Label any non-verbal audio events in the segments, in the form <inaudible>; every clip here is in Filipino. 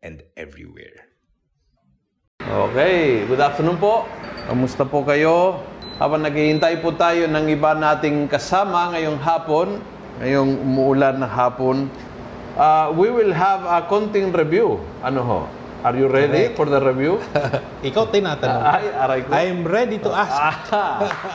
and everywhere. Okay, good afternoon po. Kamusta po kayo? Habang naghihintay po tayo ng iba nating kasama ngayong hapon, ngayong umuulan na hapon, uh, we will have a konting review. Ano ho? Are you ready Correct. for the review? <laughs> Ikaw tinatanong. Ay, aray ko. I'm ready to ask.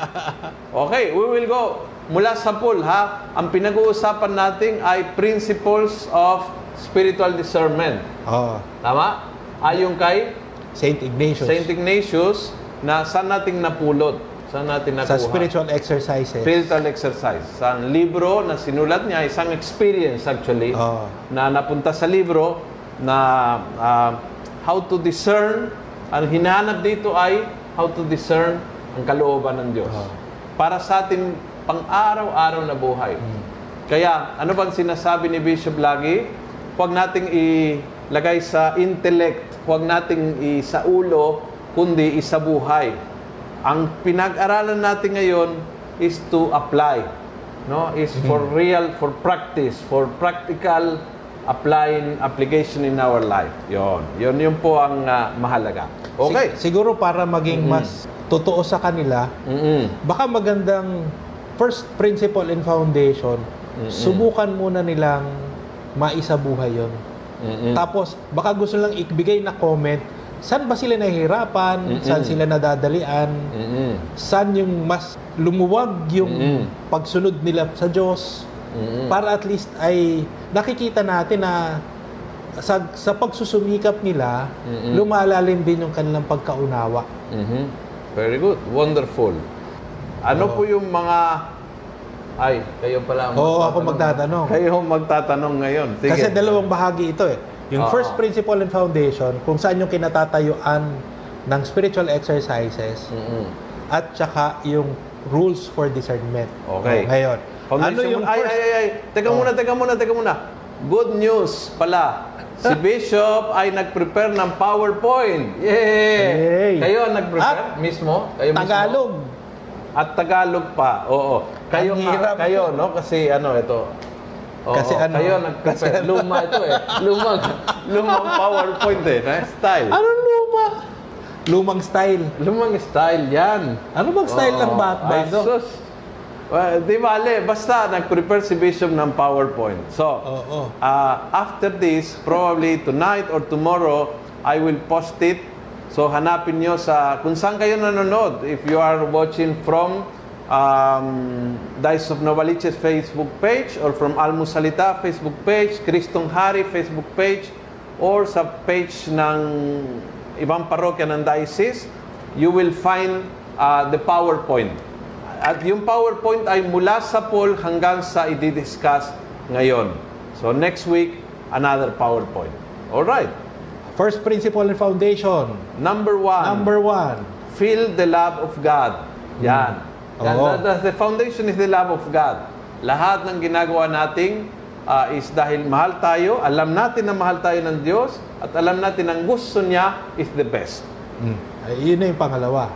<laughs> okay, we will go mula sa pool ha. Ang pinag-uusapan natin ay principles of spiritual discernment. Oh, Tama? Ayon kay Saint Ignatius. Saint Ignatius na saan nating napulot? Saan natin nakuha? sa spiritual exercises. Spiritual exercise. Sa libro na sinulat niya, isang experience actually, Oh. na napunta sa libro na ah, how to discern. Ang hinahanap dito ay how to discern ang kalooban ng Diyos. Oh. Para sa ating pang-araw-araw na buhay. Hmm. Kaya, ano bang sinasabi ni Bishop lagi? Huwag nating ilagay sa intellect, huwag nating i sa ulo, kundi isa buhay. Ang pinag-aralan natin ngayon is to apply. No? Is for real, for practice, for practical applying application in our life. Yon. Yon yun po ang ah, mahalaga. Okay. Si- siguro para maging mas totoo sa kanila, Mm-mm. baka magandang first principle and foundation, subukan muna nilang maisabuhay yon. Mm-mm. Tapos, baka gusto lang ibigay na comment, saan ba sila nahihirapan? Mm-mm. Saan sila nadadalian? Mm-mm. Saan yung mas lumuwag yung Mm-mm. pagsunod nila sa Diyos? Mm-mm. Para at least ay nakikita natin na sa, sa pagsusumikap nila, Mm-mm. lumalalim din yung kanilang pagkaunawa. Mhm. Very good. Wonderful. Ano po yung mga... Ay, kayo pala ang Oo, ako magtatanong. magtatanong. Kayo ang magtatanong ngayon. Sige. Kasi dalawang bahagi ito eh. Yung Oo. first principle and foundation, kung saan yung kinatatayuan ng spiritual exercises, Mm-mm. at saka yung rules for discernment. Okay. Oh, ngayon, ano Foundation yung ay, first? ay, ay, ay. Teka Oh. muna, teka muna, teka muna. Good news pala. Si <laughs> Bishop ay nag-prepare ng PowerPoint. Yay! Yay! Kayo ang nag-prepare At mismo? Kayo mismo? Tagalog. At Tagalog pa. Oo. Kayo Ang nga, hirap. kayo, no? Kasi ano, ito. Oo, Kasi ano? Kayo nag-prepare. Luma ito eh. Lumang, lumang PowerPoint eh. Na style. Anong luma? Lumang style. Lumang style yan. Ano bang style ng bat Ay, bago? sus. Well, di bale, basta nag-prepare si Bishop ng PowerPoint. So, Oo. uh, after this, probably tonight or tomorrow, I will post it. So, hanapin nyo sa, kung saan kayo nanonood. If you are watching from um, Dice of Novaliches Facebook page or from Almus Salita Facebook page, Kristong Hari Facebook page, or sa page ng ibang parokya ng diocese, you will find uh, the PowerPoint. At yung PowerPoint ay mula sa poll hanggang sa i-discuss ngayon. So next week, another PowerPoint. Alright. First principle and foundation. Number one, Number one. feel the love of God. Yan. Yan. Oo. That- that's the foundation is the love of God. Lahat ng ginagawa nating ah, is dahil mahal tayo, alam natin na mahal tayo ng Diyos, at alam natin ang gusto niya is the best. Mm. Ay, yun na yung pangalawa.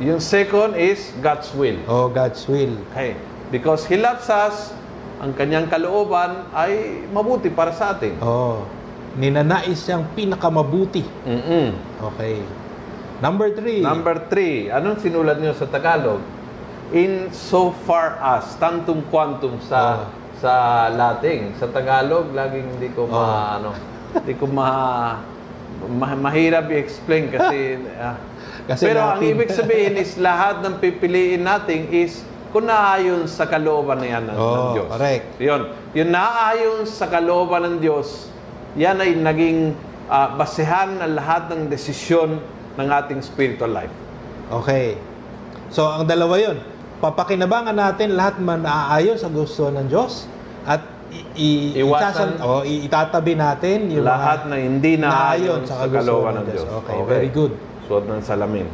Yung second is God's will. Oh, God's will. Okay. Because He loves us, ang kanyang kalooban ay mabuti para sa atin. Oh, ninanais siyang pinakamabuti. Mm-mm. Okay. Number three. Number three, anong sinulat niyo sa Tagalog? In so far as, tantum quantum sa Oh. sa Latin. Sa Tagalog, laging hindi ko ma, Oh. ano, hindi ko ma, ma- mahirap i-explain kasi, <laughs> ah. Kasi pero ang Latin. ibig sabihin is <laughs> lahat ng pipiliin natin is kung naayon sa kalooban na yan ng, ng Oh, Diyos. correct. Yun. Yung naayon sa kalooban ng Diyos, yan ay naging ah, basehan ng lahat ng desisyon ng ating spiritual life. Okay. So, ang dalawa yun. Papakinabangan natin lahat man naaayon sa gusto ng Diyos at i, Iwasan- isasal- oh, itatabi natin yung Lahat na hindi naayon sa kagustuhan kalooban ng ng Diyos. Okay, very good. Suot ng salamin.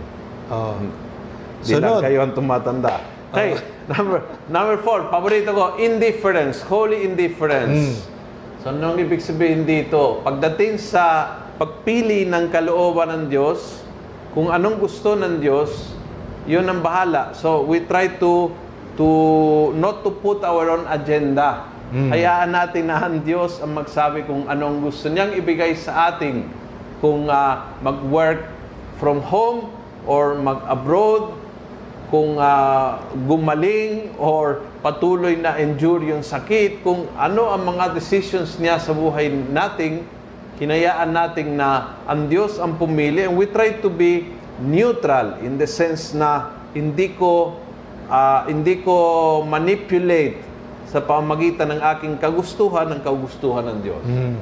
Oh. <laughs> Di lang Sunod. kayo ang tumatanda. Okay, <laughs> number, number four, paborito ko, indifference, holy indifference. Mm. So, anong ibig sabihin dito? Pagdating sa pagpili ng kalooban ng Diyos, kung anong gusto ng Diyos, yun ang bahala. So, we try to to not to put our own agenda. Mm. Hayaan natin na ang Diyos ang magsabi kung anong gusto niyang ibigay sa atin. Kung ah, mag-work from home or mag-abroad, kung ah, gumaling or patuloy na endure yung sakit, kung ano ang mga decisions niya sa buhay nating, hinayaan nating na ang Diyos ang pumili and we try to be neutral in the sense na hindi ko ah, hindi ko manipulate sa pamagitan ng aking kagustuhan ng kagustuhan ng Diyos. Mm.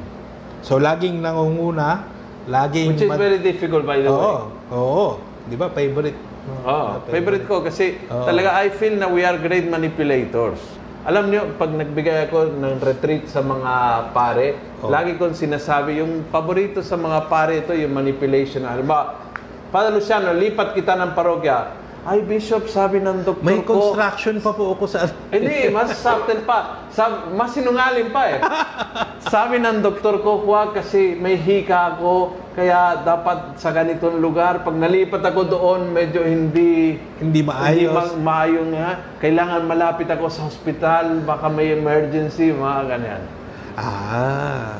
So, laging nangunguna, laging... Which is very difficult by the way. Oo, oo. Di ba, favorite? Oo, favorite ko kasi Oo. talaga I feel na we are great manipulators. Alam niyo, pag nagbigay ako ng retreat sa mga pare, Oo. lagi kong sinasabi, yung paborito sa mga pare ito, yung manipulation. Halimbawa, Father Luciano, lipat kita ng parokya. Ay, Bishop, sabi ng doktor May ko... construction pa po ako sa... Hindi, mas subtle pa. Sab mas sinungaling pa eh. <laughs> Sabi ng doktor ko, huwag kasi may hika ako, kaya dapat sa ganitong lugar, pag nalipat ako doon, medyo hindi... Hindi Hindi maayos. ma- maayong nga. Kailangan malapit ako sa hospital, baka may emergency, mga ganyan. Ah.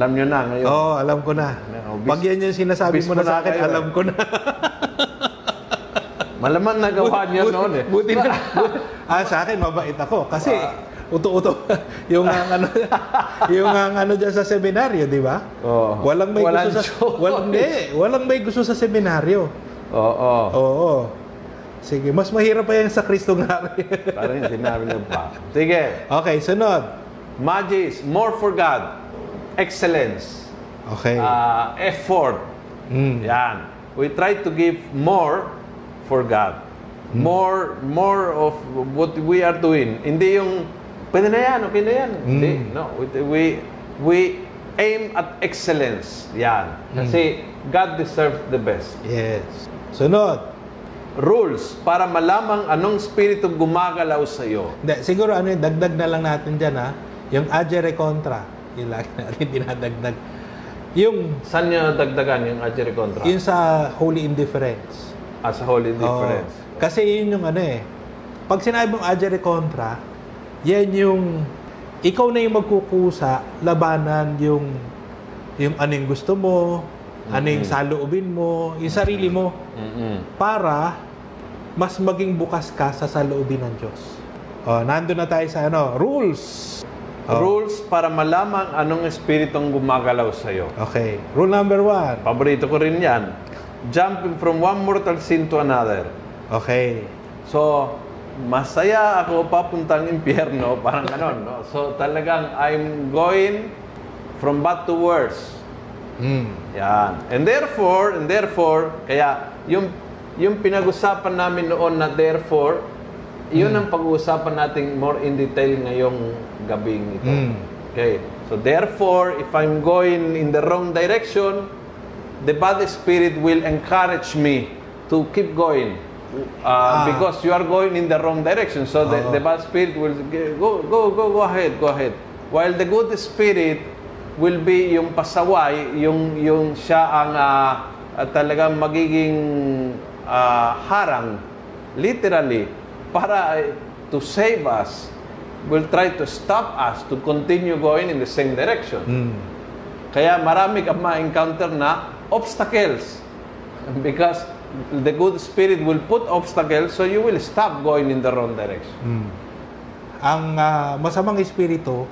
Alam nyo na ngayon. Oo, oh, alam ko na. Bis- Pag yan yung sinasabi bis mo na sa akin, kayo, alam eh. ko na. <laughs> Malaman nagawa niya noon eh. Buti na. <laughs> ah, sa akin, mabait ako. Kasi, uto-uto. <laughs> yung ang ano, <laughs> yung ang ano dyan sa seminaryo, di ba? Oo. Walang may Walang gusto sa... choice. Walang, hindi. Walang may gusto sa seminaryo. Oo. Oo. Sige, mas mahirap pa yan sa Kristong Hari. Parang yung sinabi niya pa. Sige. okay, sunod. Magis, more for God. Excellence. Okay. uh, effort. Mm. Yan. We try to give more for God. More more of what we are doing. Hindi yung pwede na yan, okay na yan. Hindi. No, we, we we aim at excellence. Yan. Kasi God deserves the best. Yes. Sunod. Rules para malamang anong spirito gumagalaw sa iyo. Hindi, siguro ano yun, dagdag na lang natin dyan ha. Yung agere contra. Yung lagi <laughs> natin dinadagdag. Yung, Saan niyo dagdagan yung adjere contra? yung sa holy indifference. As a whole indifference. Oo. kasi yun yung ano eh. Pag sinabi mong agere contra, yan yung ikaw na yung magkukusa, labanan yung yung ano yung gusto mo, ano yung saloobin mo, yung sarili mo Mm-mm. para mas maging bukas ka sa saloobin ng Diyos. Oh, nandun na tayo sa ano, rules. Oh, Rules para malamang anong espiritong gumagalaw sa iyo. Okay. Rule number one. Paborito ko rin yan. Jumping from one mortal sin to another. Okay. So, masaya ako papuntang impyerno, <laughs> parang ganon, no? So, talagang I'm going from bad to worse. Mm. Yan. And therefore, and therefore, kaya yung yung pinag-usapan namin noon na therefore, yun ang pag-uusapan natin more in detail ngayong gabing ito. Mm. Okay. So therefore, if I'm going in the wrong direction, the bad spirit will encourage me to keep going. Uh, Ah. because you are going in the wrong direction. So the, the bad spirit will go go go go ahead, go ahead. While the good spirit will be yung pasaway, yung yung siya ang ah, ah, talagang magiging ah, harang literally para eh, to save us will try to stop us to continue going in the same direction. Mm. Kaya marami kang ma-encounter na obstacles. Because the good spirit will put obstacles so you will stop going in the wrong direction. Mm. Ang ah, masamang espiritu,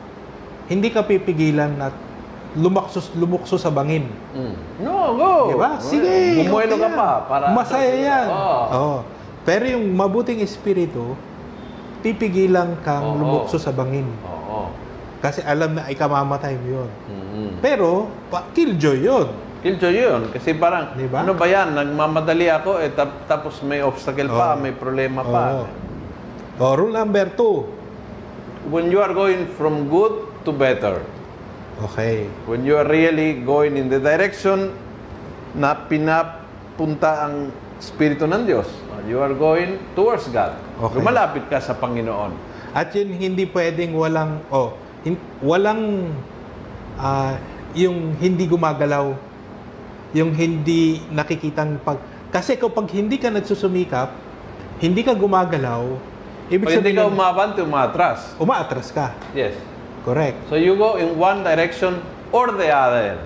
hindi ka pipigilan na lumaksos lumukso sa bangin. No, go! Di ba? Sige. Bumuelo okay ka pa. Para Masaya yan. Oo. Oo. Pero yung mabuting espiritu, pipigilan kang Oo. lumukso sa bangin. Oo. Kasi alam na ikamamatay mo yun. Mhm. Pero, pa, killjoy yun. Killjoy yun. Kasi parang, Di ba? ano ba yan? Nagmamadali ako, eh, tap- tapos may obstacle pa, Oo. may problema pa. Oo. Oh, rule number two. When you are going from good to better. Okay. When you are really going in the direction na pinapunta ang Espiritu ng Diyos. You are going towards God. Okay. Lumalapit ka sa Panginoon. At yun hindi pwedeng walang oh, hin- walang ah, yung hindi gumagalaw, yung hindi nakikitang pag kasi kapag hindi ka nagsusumikap, hindi ka gumagalaw, ibig hindi sabihin ka umabante, umatras. umaatras ka. Yes. Correct. So you go in one direction or the other.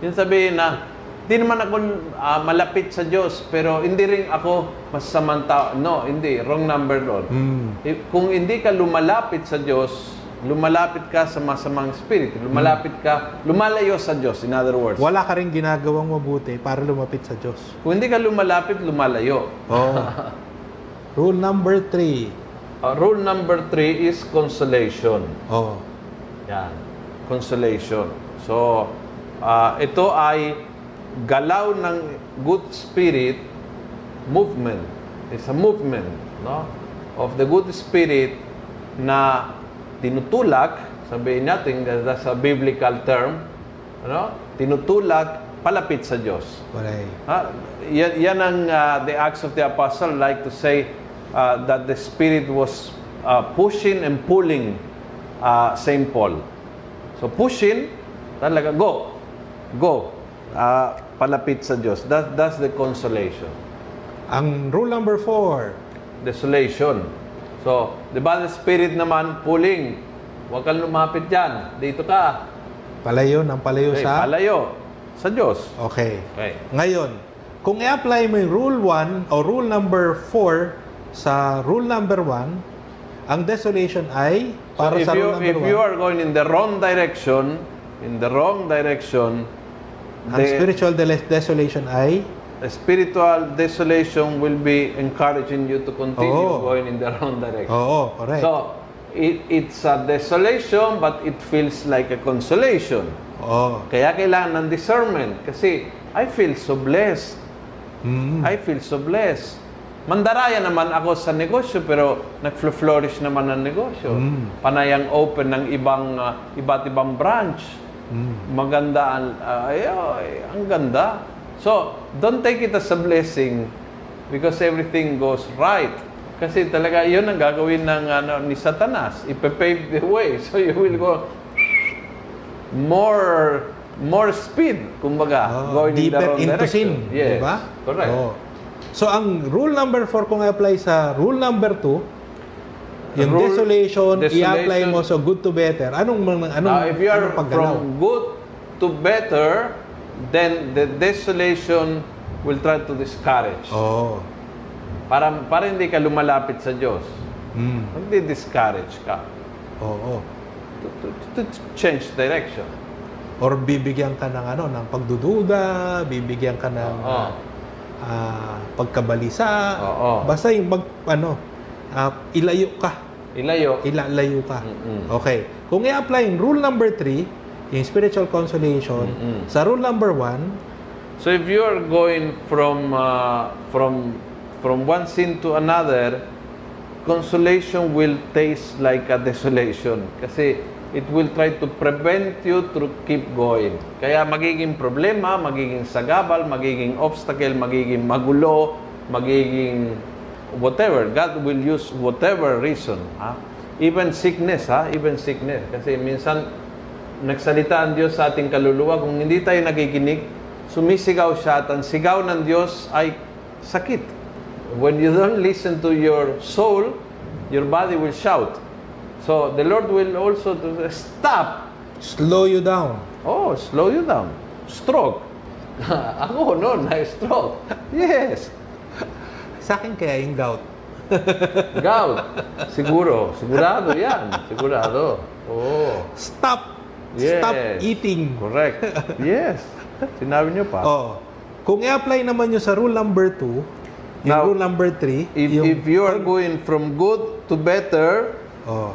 Yun sabihin na, di naman ako ah, malapit sa Diyos, pero hindi rin ako masasamang tao. No, hindi. Wrong number doon. Mm. Kung hindi ka lumalapit sa Diyos, lumalapit ka sa masamang spirit. Lumalapit ka, lumalayo sa Diyos, in other words. Wala ka rin ginagawang mabuti para lumapit sa Diyos. Kung hindi ka lumalapit, lumalayo. Oh. <laughs> Rule number three. Uh, rule number three is consolation. Oh. Yan. Consolation. So, ah, ito ay galaw ng good spirit movement. It's a movement, no? Of the good spirit na tinutulak, sabihin natin, that's a biblical term, ano? Tinutulak palapit sa Diyos. Okay. Ha? Yan, yan ang uh, the Acts of the Apostle like to say uh, that the Spirit was uh, pushing and pulling uh, St. Paul. So pushing, talaga, go. Go. Uh, palapit sa Diyos. That, that's the consolation. Ang rule number four. Desolation. So, di ba Spirit naman, pulling. Huwag kang lumapit dyan. Dito ka. Palayo ng palayo Okay, sa... palayo. Sa Diyos. Okay. Okay. Ngayon, kung i-apply mo yung rule 1 o rule number 4 sa rule number 1, ang desolation ay para so if sa you, rule number if 1, you are going in the wrong direction, in the wrong direction, ang the, spiritual de- desolation ay spiritual desolation will be encouraging you to continue Oo. going in the wrong direction. Oo, correct. So, it, it's a desolation but it feels like a consolation. Oo. Kaya kailangan ng discernment kasi I feel so blessed. Mm. I feel so blessed. Mandaraya naman ako sa negosyo pero nag-flourish naman ang negosyo. Mm. Panayang open ng ibang ah, iba't ibang branch. Mm. Maganda ang ah, ay, ay, ang ganda. So, don't take it as a blessing because everything goes right. Kasi talaga 'yun ang gagawin ng ano ni Satanas. Ipe-pave the way. <laughs> So you will go more more speed kumbaga Oo, going in the deeper wrong into direction. sin, Yes. di ba? Correct. Oo. So ang rule number 4 kung i-apply sa rule number 2, yung Rule- desolation, i-apply desolation- mo so good to better. Anong mga anong Now, if you are anong paggalaw? from good to better, then the desolation will try to discourage. Oo. Para, para hindi ka lumalapit sa Diyos. Mm. Magdi-discourage ka Oo. to, to, to change direction. Or bibigyan ka ng ano, ng pagdududa, bibigyan ka ng Oo. ah, pagkabalisa. Oo. Basta yung mag ano, ah, ilayo ka. Ilayo. Ilalayo ka. Mm-mm. Okay. Kung i-apply yung rule number 3, yung spiritual consolation, Mm-mm. sa rule number 1, So if you are going from uh, from from one sin to another, consolation will taste like a desolation kasi it will try to prevent you to keep going. Kaya magiging problema, magiging sagabal, magiging obstacle, magiging magulo, magiging whatever. God will use whatever reason. Ha? Even sickness, ha? Even sickness. Kasi minsan, nagsalita ang Diyos sa ating kaluluwa. Kung hindi tayo nakikinig, sumisigaw siya at ang sigaw ng Diyos ay sakit. When you don't listen to your soul, your body will shout. So the Lord will also stop. slow you down. Oh, slow you down. Stroke. <laughs> Ako noon, na-stroke. Yes. Sa akin kaya yung gout. Gout. Siguro. Sigurado yan. Sigurado. Oh. Stop. Yes. Stop eating. Correct. <laughs> Yes. Sinabi niyo pa. Oh. Kung i-apply naman nyo sa rule number 2, yung Now, rule number 3, If, yung, if you are going from good to better, oh,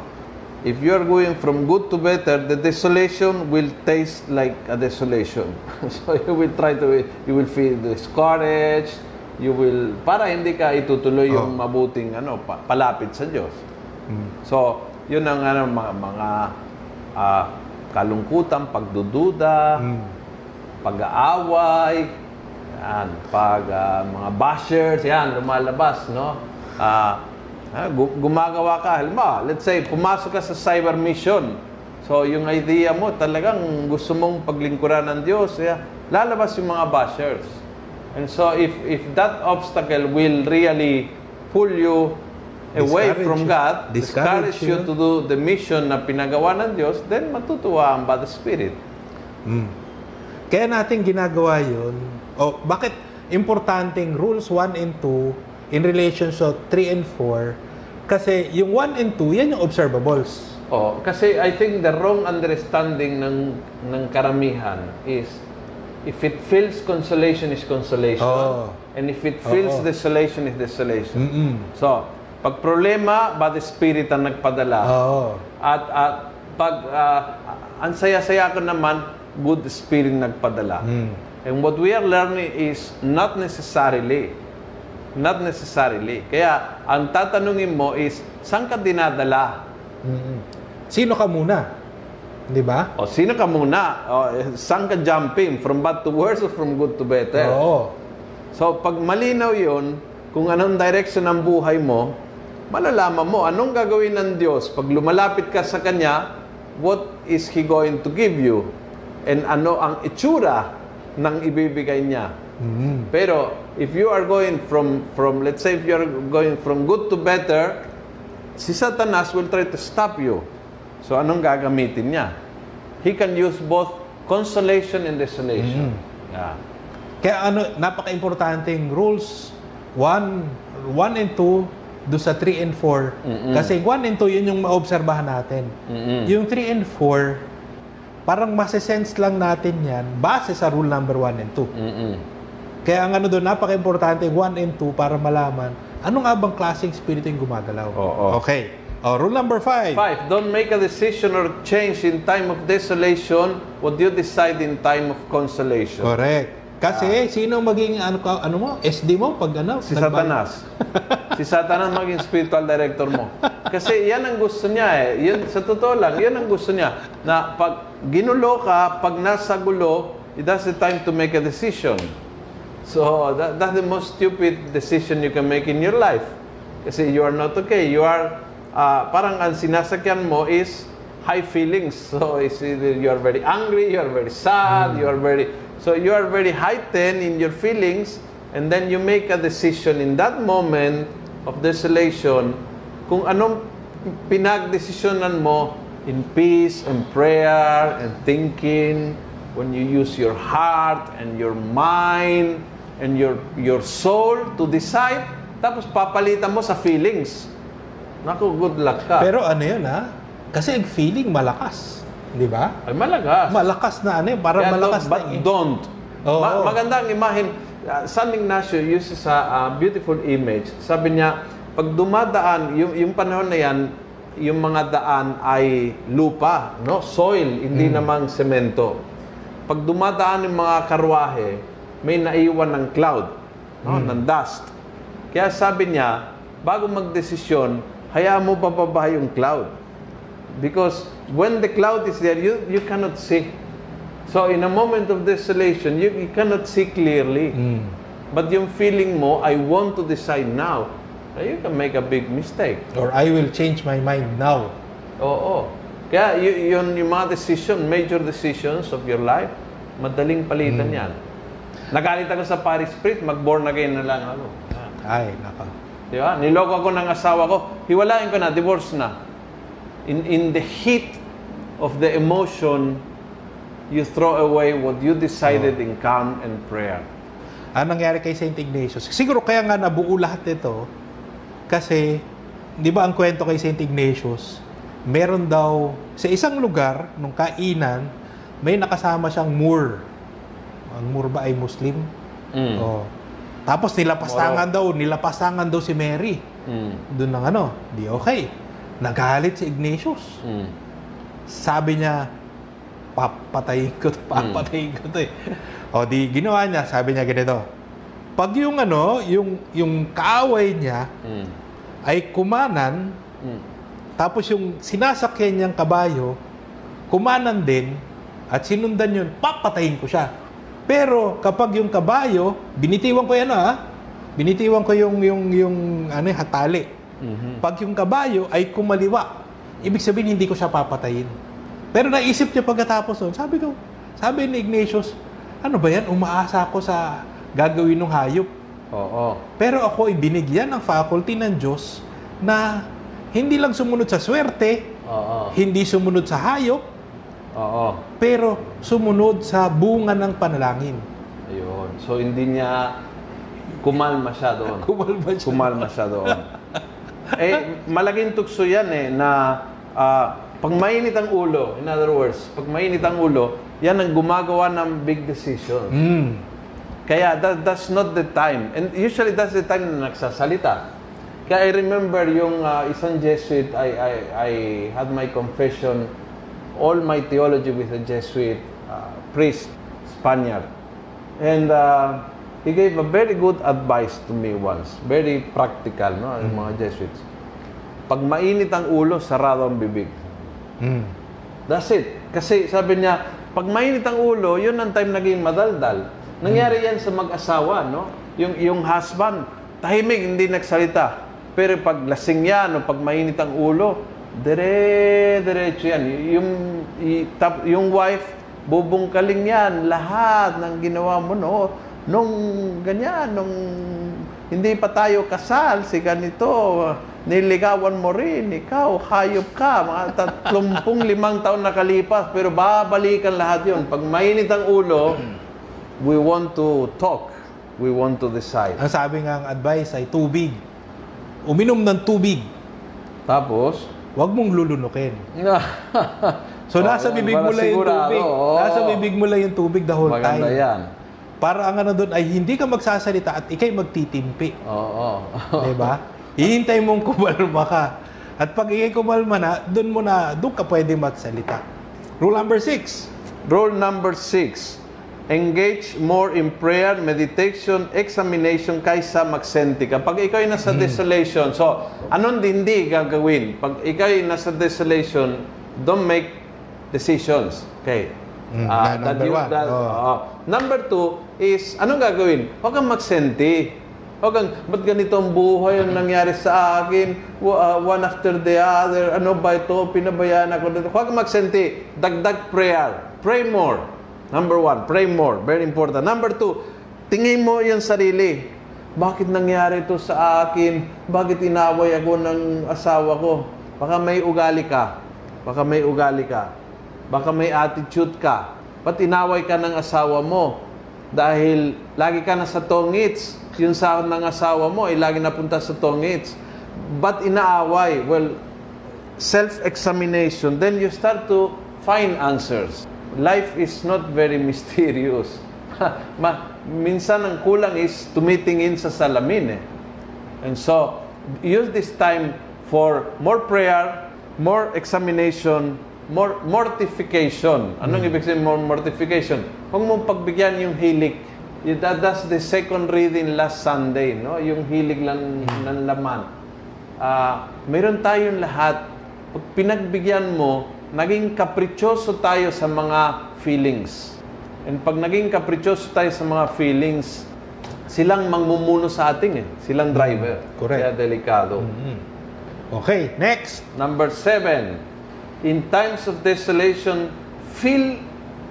if you are going from good to better, the desolation will taste like a desolation. <laughs> so you will try to, you will feel discouraged, you will, para hindi ka itutuloy yung Oh. mabuting ano, pa- palapit sa Diyos. mm, So, yun ang ano, mga, mga ah, kalungkutan, pagdududa, Mm. pag-aaway, yan, pag ah, mga bashers, yan, lumalabas, no? Gu- gumagawa ka, halimbawa, let's say, pumasok ka sa cyber mission. So, yung idea mo, talagang gusto mong paglingkuran ng Diyos, yeah, lalabas yung mga bashers. And so, if if that obstacle will really pull you away from. God, Discourage you to do the mission na pinagawa ng Diyos, then matutuwa ang by the Spirit. Mm. Kaya natin ginagawa yun. O, bakit importanteng rules 1 and 2 in relation to 3 and 4? Kasi yung 1 and 2, yan yung observables. Oh, kasi I think the wrong understanding ng ng karamihan is if it feels consolation is consolation Oo. and if it feels Oo. desolation is desolation. Mm-mm. So, pag problema, ba the spirit ang nagpadala. Oo. At at pag ah, ang saya-saya ko naman, good spirit nagpadala. Mm. And what we are learning is not necessarily not necessarily. Kaya ang tatanungin mo is saan ka dinadala? Mm-mm. Sino ka muna? Di ba? O sino ka muna? O, saan ka jumping? From bad to worse or from good to better? Oo. So, pag malinaw yon kung anong direction ng buhay mo, malalaman mo anong gagawin ng Diyos. Pag lumalapit ka sa Kanya, what is He going to give you? And ano ang itsura ng ibibigay niya? Mm. Pero, if you are going from, from let's say, if you are going from good to better, si Satanas will try to stop you. So, anong gagamitin niya? He can use both consolation and desolation. Yeah. Kaya ano, napaka-importanting rules 1, 1 and 2 do sa 3 and 4. Kasi 1 and 2, yun yung maobserbahan natin. Mm-mm. Yung 3 and 4, parang masesense lang natin yan base sa rule number 1 and 2. Mm-mm. Kaya ang ano doon, napaka-importante 1 and 2 para malaman ano nga bang klaseng spirito yung gumagalaw. Oo. Okay. Oh, rule number 5. Five, don't make a decision or change in time of desolation what you decide in time of consolation. Correct. Kasi sino maging ano ka ano mo? SD mo pag ano? Si Satanas. si Satanas maging spiritual director mo. Kasi yan ang gusto niya eh. Yun, sa totoo lang, yan ang gusto niya. Na pag ginulo ka, pag nasa gulo, that's the time to make a decision. So, that, that's the most stupid decision you can make in your life. Kasi you are not okay. You are, ah, parang ang sinasakyan mo is high feelings. So, it's either you are very angry, you are very sad, you are very, so you are very heightened in your feelings, and then you make a decision in that moment of desolation kung anong pinagdesisyonan mo in peace and prayer and thinking when you use your heart and your mind and your your soul to decide tapos papalitan mo sa feelings Naku, good luck ka. Pero ano yun ha? Kasi ang feeling malakas. Di ba? Ay, malagas. Malakas na ano eh. Parang Kaya malakas don't- but na eh. don't. Oo. Ma- maganda ang imahin. Uh, San Ignacio uses a, a beautiful image. Sabi niya, pag dumadaan, yung, yung panahon na yan, yung mga daan ay lupa, no? Soil, hindi Hmm. namang semento. Pag dumadaan yung mga karwahe, may naiwan ng cloud, no? Hmm. ng dust. Kaya sabi niya, bago magdesisyon, hayaan mo bababa yung cloud. Because when the cloud is there, you, you cannot see. So in a moment of desolation, you, you cannot see clearly. Mm. But yung feeling mo, I want to decide now, you can make a big mistake. Or I will change my mind now. Oo. Kaya yun yung mga decision, major decisions of your life, madaling palitan yan. Nagalit ako sa Paris Spirit, mag-born again na lang ako. Ay, naka. Di ba? Niloko ako ng asawa ko, hiwalain ko na, divorce na. In, in the heat of the emotion, you throw away what you decided in calm and prayer. Ano nangyari kay St. Ignatius? Siguro kaya nga nabuo lahat ito kasi, di ba ang kwento kay St. Ignatius, meron daw sa isang lugar, nung kainan, may nakasama siyang Moor. Ang Moor ba ay Muslim? Mm. Oh. Tapos nilapastangan daw, nilapastangan daw si Mary. Mm. Doon ng ano, di okay. Nagalit si Ignatius. Mm. Sabi niya, papatayin ko to, papatayin ko to eh. O di ginawa niya, sabi niya ganito. Pag yung ano, yung, yung kaaway niya Mm. ay kumanan, Mm. tapos yung sinasakyan niyang kabayo kumanan din at sinundan yun, papatayin ko siya. Pero kapag yung kabayo, binitiwan ko yan ha, binitiwan ko yung, yung, yung ano, hatali. Pag yung kabayo ay kumaliwa, ibig sabihin hindi ko siya papatayin. Pero naisip niya pagkatapos nun, sabi ko, sabi ni Ignatius, ano ba yan, umaasa ako sa gagawin ng hayop. Oo. Pero ako ibinigyan ng faculty ng Diyos na hindi lang sumunod sa swerte, Oo. hindi sumunod sa hayop, Oo. pero sumunod sa bunga ng panalangin. Ayun. So, hindi niya kumalma siya doon. <laughs> Kumalma siya. Kumalma siya doon. Eh, malaking tukso yan eh, na ah, pag mainit ang ulo, in other words, pag mainit ang ulo, yan ang gumagawa ng big decision. Mm. Kaya that, that's not the time. And usually that's the time na nagsasalita. Kaya I remember yung ah, isang Jesuit, I, I, I had my confession, all my theology with a Jesuit ah, priest, Spaniard. And ah, he gave a very good advice to me once. Very practical, no? Yung mga Jesuits. Pag mainit ang ulo, sarado ang bibig. Mm. That's it. Kasi sabi niya, pag mainit ang ulo, yun ang time naging madaldal. Nangyari yan sa mag-asawa, no? Yung, yung husband, tahimik, hindi nagsalita. Pero pag lasing yan, o pag mainit ang ulo, dire, diretso yan. Yung, yung wife, bubungkaling yan, lahat ng ginawa mo, no? Nung ganyan, nung hindi pa tayo kasal, si ganito, niligawan mo rin, ikaw, hayop ka, mga tatlumpung <laughs> limang taon nakalipas, pero babalikan lahat yon. Pag mainit ang ulo, we want to talk, we want to decide. Ang sabi nga ang advice ay tubig. Uminom ng tubig. Tapos, Huwag mong lulunukin. <laughs> So, Oh, nasa yan, bibig mo lang yung tubig. oo. Nasa bibig mo lang yung tubig the whole maganda time. yan. Para ang ano doon ay hindi ka magsasalita at ikay magtitimpi. Oo. <laughs> Di ba? Hihintay mong kumalma ka. At pag ikay kumalma na, doon mo na, doon ka pwede magsalita. Rule number six. Rule number six, engage more in prayer, meditation, examination kaysa magsenti ka. Pag ikaw ay nasa desolation, so anong hindi gagawin? Pag ikaw ay nasa desolation, don't make decisions. Okay. Mm, Ah, na- that number you- one. that- Oh. oo. Number two is, anong gagawin? Huwag kang magsenti. Huwag kang, ba't ganito ang buhay ang nangyari sa akin? Ah, one after the other. Ano ba ito? Pinabayaan ako dito. Huwag kang magsenti. Dagdag prayer. Pray more. Number one, pray more. Very important. Number two, tingin mo yung sarili. Bakit nangyari ito sa akin? Bakit inaway ako ng asawa ko? Baka may ugali ka. Baka may ugali ka. Baka may attitude ka. Ba't inaway ka ng asawa mo? Dahil lagi ka na sa tongits. Yung sahod ng asawa mo ay lagi napunta sa tongits. Ba't inaaway? Well, self-examination. Then you start to find answers. Life is not very mysterious. <laughs> Ma, minsan ang kulang is tumitingin sa salamin eh. And so, use this time for more prayer, more examination, more mortification. Anong ibig sabihin mortification? Huwag mong pagbigyan yung hilig. Y- That, that's the second reading last Sunday, no? Yung hilig lang ng laman. Ah, meron tayong lahat. Pag pinagbigyan mo, naging kaprichoso tayo sa mga feelings. And pag naging kaprichoso tayo sa mga feelings, silang mangmumuno sa atin eh. Silang driver. Correct. Kaya delikado. Mm. Okay, next. Number seven, in times of desolation, feel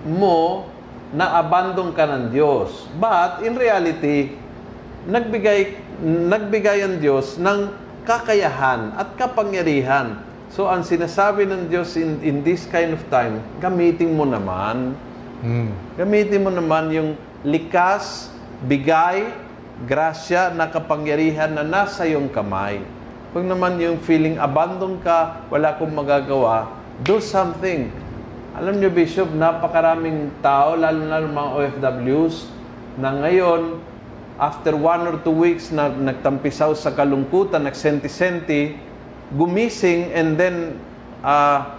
mo na abandon ka ng Diyos. But in reality, nagbigay, nagbigay ang Diyos ng kakayahan at kapangyarihan. So ang sinasabi ng Diyos in, in this kind of time, gamitin mo naman. Mm. Gamitin mo naman yung likas, bigay, grasya na kapangyarihan na nasa iyong kamay. Huwag naman yung feeling abandon ka, wala akong magagawa, do something. Alam niyo, Bishop, napakaraming tao, lalo na mga OFWs, na ngayon, after one or two weeks na nagtampisaw sa kalungkutan, nagsenti-senti, gumising, and then, ah,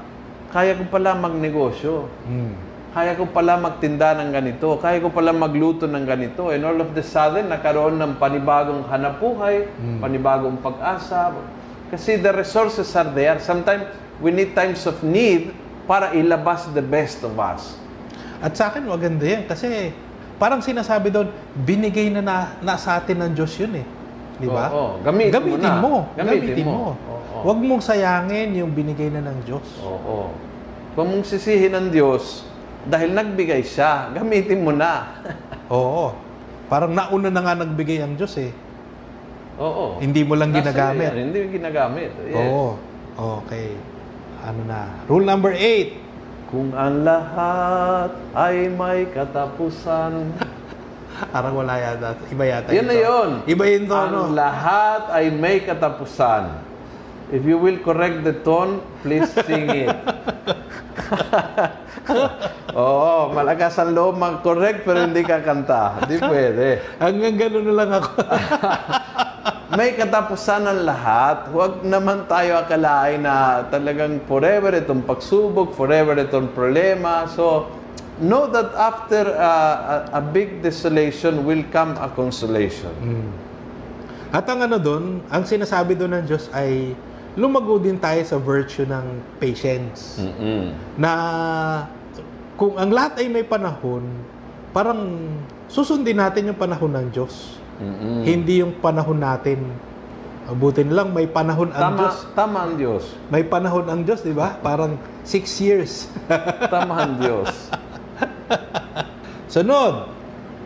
kaya ko pala magnegosyo. Mm. Kaya ko pala magtinda ng ganito. Kaya ko pala magluto ng ganito. And all of the sudden, nakaroon ng panibagong hanapuhay, panibagong pag-asa. Kasi the resources are there. Sometimes, we need times of need para ilabas the best of us. At sa akin, maganda yan. Kasi parang sinasabi doon, binigay na, na, na sa atin ng Diyos yun eh. Di ba? Oo, gamitin mo na. mo. Gamitin Gamitin, mo. mo. Oo. Huwag mong sayangin yung binigay na ng Diyos. Oo. Kung mong sisihin ng Diyos, dahil nagbigay siya, gamitin mo na. <laughs> Oo. Parang nauna na nga nagbigay ang Diyos eh. Oo. Hindi mo lang Nasa ginagamit. yan, Hindi mo ginagamit. Yes. Oo. Okay. Ano na? Rule number eight. Kung ang lahat ay may katapusan. <laughs> Parang wala yata. Iba yata Yan ito. na yun. Iba yun to, Ang no? lahat ay may katapusan. If you will correct the tone, please sing it. <laughs> Oo, malakas ang loob mag-correct pero hindi ka kanta. Hindi pwede. Hanggang ganun na lang ako. <laughs> May katapusan ang lahat. Huwag naman tayo akalain na talagang forever itong pagsubok, forever itong problema. So, know that after uh, a, a big desolation will come a consolation. At ang ano doon, ang sinasabi doon ng Diyos ay lumago din tayo sa virtue ng patience. Mm-mm. Na kung ang lahat ay may panahon, parang susundin natin yung panahon ng Diyos. Mm-mm. Hindi yung panahon natin. Mabuti na lang, may panahon ang Tama, Diyos. tama ang Diyos. May panahon ang Diyos, di ba? Parang six years. <laughs> Tama ang Diyos. Sunod.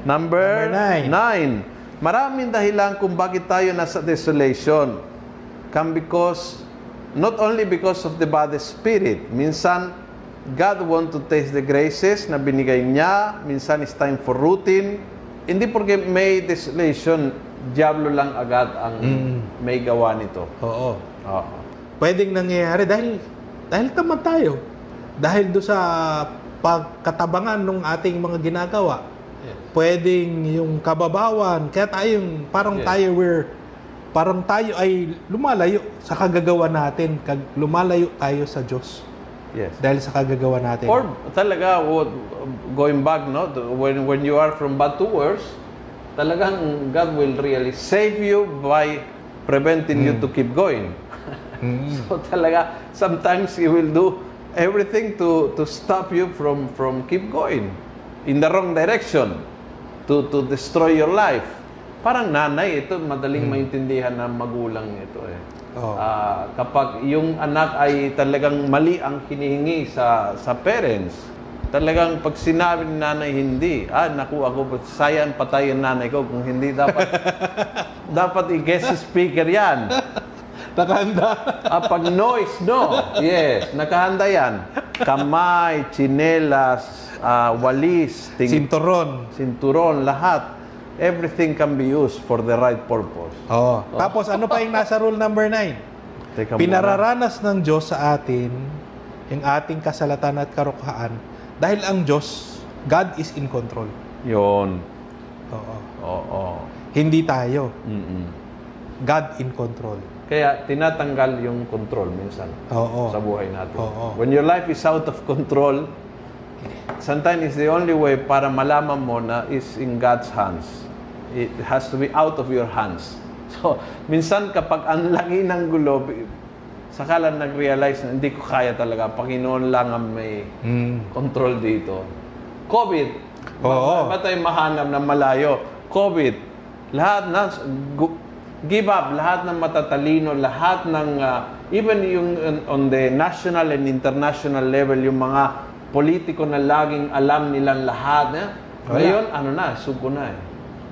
Number, Number nine. nine. Maraming dahilan kung bakit tayo nasa desolation. Come because, not only because of the body spirit. Minsan, God want to taste the graces na binigay niya. Minsan, it's time for routine. Hindi porque may desolation, Diablo lang agad ang may gawa nito. Oo. Oo. Pwedeng nangyayari dahil dahil tamad tayo. Dahil do sa pagkatabangan ng ating mga ginagawa. Pwedeng yung kababawan, kaya tayong parang Yes. tayo we're parang tayo ay lumalayo sa kagagawa natin, kag, lumalayo tayo sa Diyos Yes. dahil sa kagagawa natin. Or talaga, going back, no, when, when you are from bad to worse, talagang God will really save you by preventing you to keep going. Mm. <laughs> so talaga, sometimes He will do everything to, to stop you from, from keep going in the wrong direction to, to destroy your life. Parang nanay, ito madaling maintindihan ng magulang ito eh. Oo. Ah, kapag yung anak ay talagang mali ang hinihingi sa sa parents, talagang pag sinabi ni nanay hindi, ah naku ako sayang patay ang nanay ko kung hindi dapat <laughs> dapat i-guest speaker yan. <laughs> Nakahanda. Ah, pag noise, no. Yes, nakahanda yan. Kamay, chinelas, ah, walis, ting- Sinturon. sinturon, lahat. Everything can be used for the right purpose. Oo. Tapos ano pa yung nasa rule number 9? Teka muna. Pinararanas ng Diyos sa atin yung ating kasalatan at karukhaan dahil ang Diyos, God is in control. Yun. Oo. Oo. Hindi tayo. Mm-mm. God in control. Kaya tinatanggal yung control minsan Oo. sa buhay natin. Oo. When your life is out of control, sometimes it's the only way para malaman mo na is in God's hands. It has to be out of your hands. <laughs> So, minsan kapag ang laki ng gulo, saka lang nag-realize na hindi ko kaya talaga. Panginoon lang ang may Mm. control dito. COVID. Oo. Ba, ba tayo mahanap na malayo? COVID. Lahat na, give up. Lahat ng matatalino, lahat ng, ah, even yung on- on the national and international level, yung mga politiko na laging alam nilang lahat. Eh? Ngayon, ano na, suko na eh.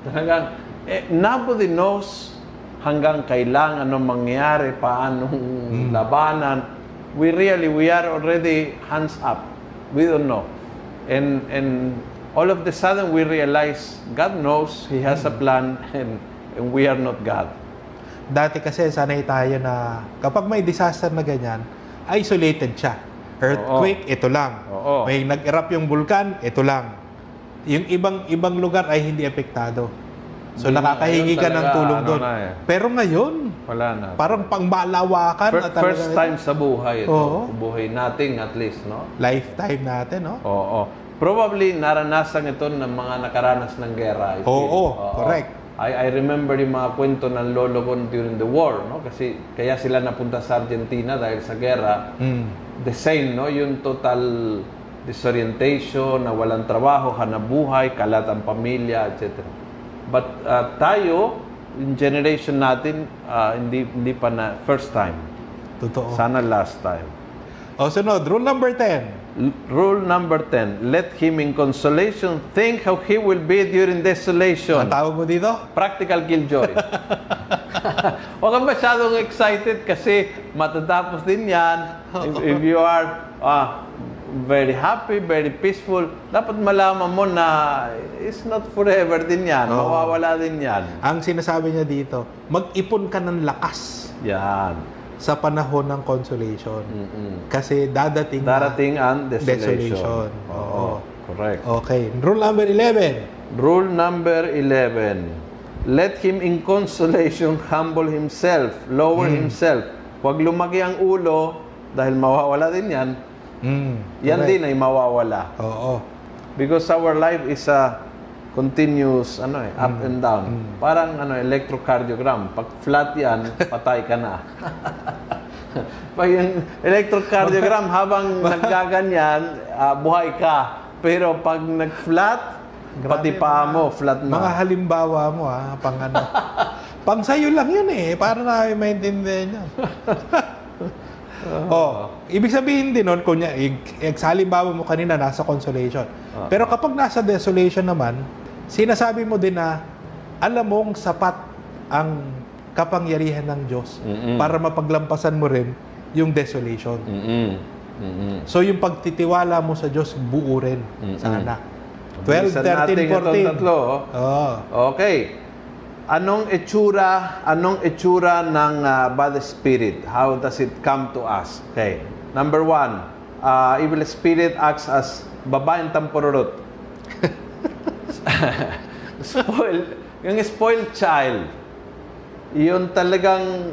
Talagang, eh, nobody knows hanggang kailan, anong mangyari, paanong labanan. We really, we are already hands up. We don't know. And, and all of the sudden, we realize God knows, He has a plan, and, and we are not God. Dati kasi sanay tayo na kapag may disaster na ganyan, isolated siya. Earthquake, ito lang. Oo. May nag-erupt yung bulkan, ito lang. Yung ibang ibang lugar ay hindi apektado. So Hindi, nakakahingi ayun ka ng tulong ano doon. eh. Pero ngayon, Wala na. parang pangmalawakan Fir- na talaga first ito. time sa buhay ito. Oo. Buhay nating at least, no? lifetime natin, no? Oo. Probably naranasan ito ng mga nakaranas ng gera. I feel. Oo, correct. I, I remember yung mga kwento ng lolo ko during the war, no? Kasi kaya sila napunta sa Argentina dahil sa gera. Mm. The same, no? Yung total disorientation, na walang trabaho, hanap buhay, kalat ang pamilya, etc. But uh, tayo, yung generation natin, uh, hindi, hindi pa na first time. Totoo. Sana last time. O, sunod. Rule number 10. L- Rule number 10, let him in consolation think how he will be during desolation. Ang tawag mo dito? Practical killjoy. <laughs> Huwag kang masyadong excited kasi matatapos din yan. If, if you are ah, very happy, very peaceful, dapat malaman mo na it's not forever din yan. Oo. Mawawala din yan. Ang sinasabi niya dito, mag-ipon ka ng lakas Yan. sa panahon ng consolation. Mm-mm. Kasi dadating na- Darating ang desolation. Desolation. Oo. Correct. Okay. Rule number 11. Rule number 11. Let him in consolation humble himself, lower himself. Huwag lumaki ang ulo dahil mawawala din yan. Mm. Yan correct. din ay mawawala. Oo. Because our life is a continuous ano eh, up and down. Parang ano electrocardiogram. Pag flat yan, <laughs> patay ka na. <laughs> Pag yung electrocardiogram <laughs> habang naggaganyan, ah, buhay ka. Pero pag nag-flat, pati paa mo flat na. Mga halimbawa mo ha, pang ano. pang sayo lang yun eh, para na maintindihan yan. Oh, ibig sabihin din nun, kunya, ig, sa halimbawa mo kanina, nasa consolation. Ah. Pero kapag nasa desolation naman, sinasabi mo din na, alam mong sapat ang kapangyarihan ng Diyos Mm-mm. para mapaglampasan mo rin yung desolation. Mm-mm. Mm-mm. So yung pagtitiwala mo sa Diyos, buo rin Mm-mm. sana. 12, Bilisan 13, natin itong 14. tatlo. oh. Oh. Okay. Anong itsura, anong itsura ng ah, bad spirit? How does it come to us? Okay. Number one, ah, evil spirit acts as babaeng tampururot. <laughs> spoil, yung spoiled child, yun talagang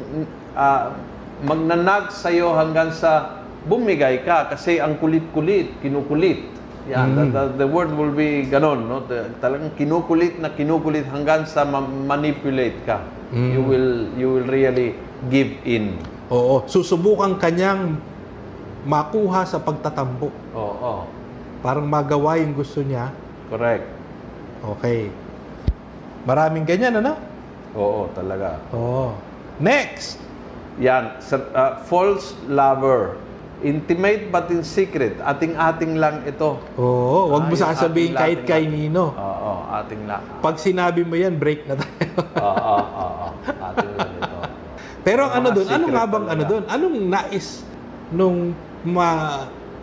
ah, magnanag sa'yo hanggang sa bumigay ka kasi ang kulit-kulit, kinukulit. Yan, the, the, the word will be ganon, no? The- talagang kinukulit na kinukulit hanggang sa ma- manipulate ka. You will you will really give in. Oo, susubukan kanyang makuha sa pagtatampo. Oo, Parang magawa yung gusto niya. correct. Okay. Maraming ganyan, ano? Oo, talaga. Oo. Next! Yan, sa- ah, false lover. Intimate but in secret. Ating-ating lang ito. Oo, wag mo sasabihin ating kahit kay lang. Nino. Oo, ating lang. Pag sinabi mo yan, break na tayo. Oo, oo, oo. Ating lang ito. Pero ang ano Mga doon? Ano secret nga bang talaga. ano doon? Anong nais nung ma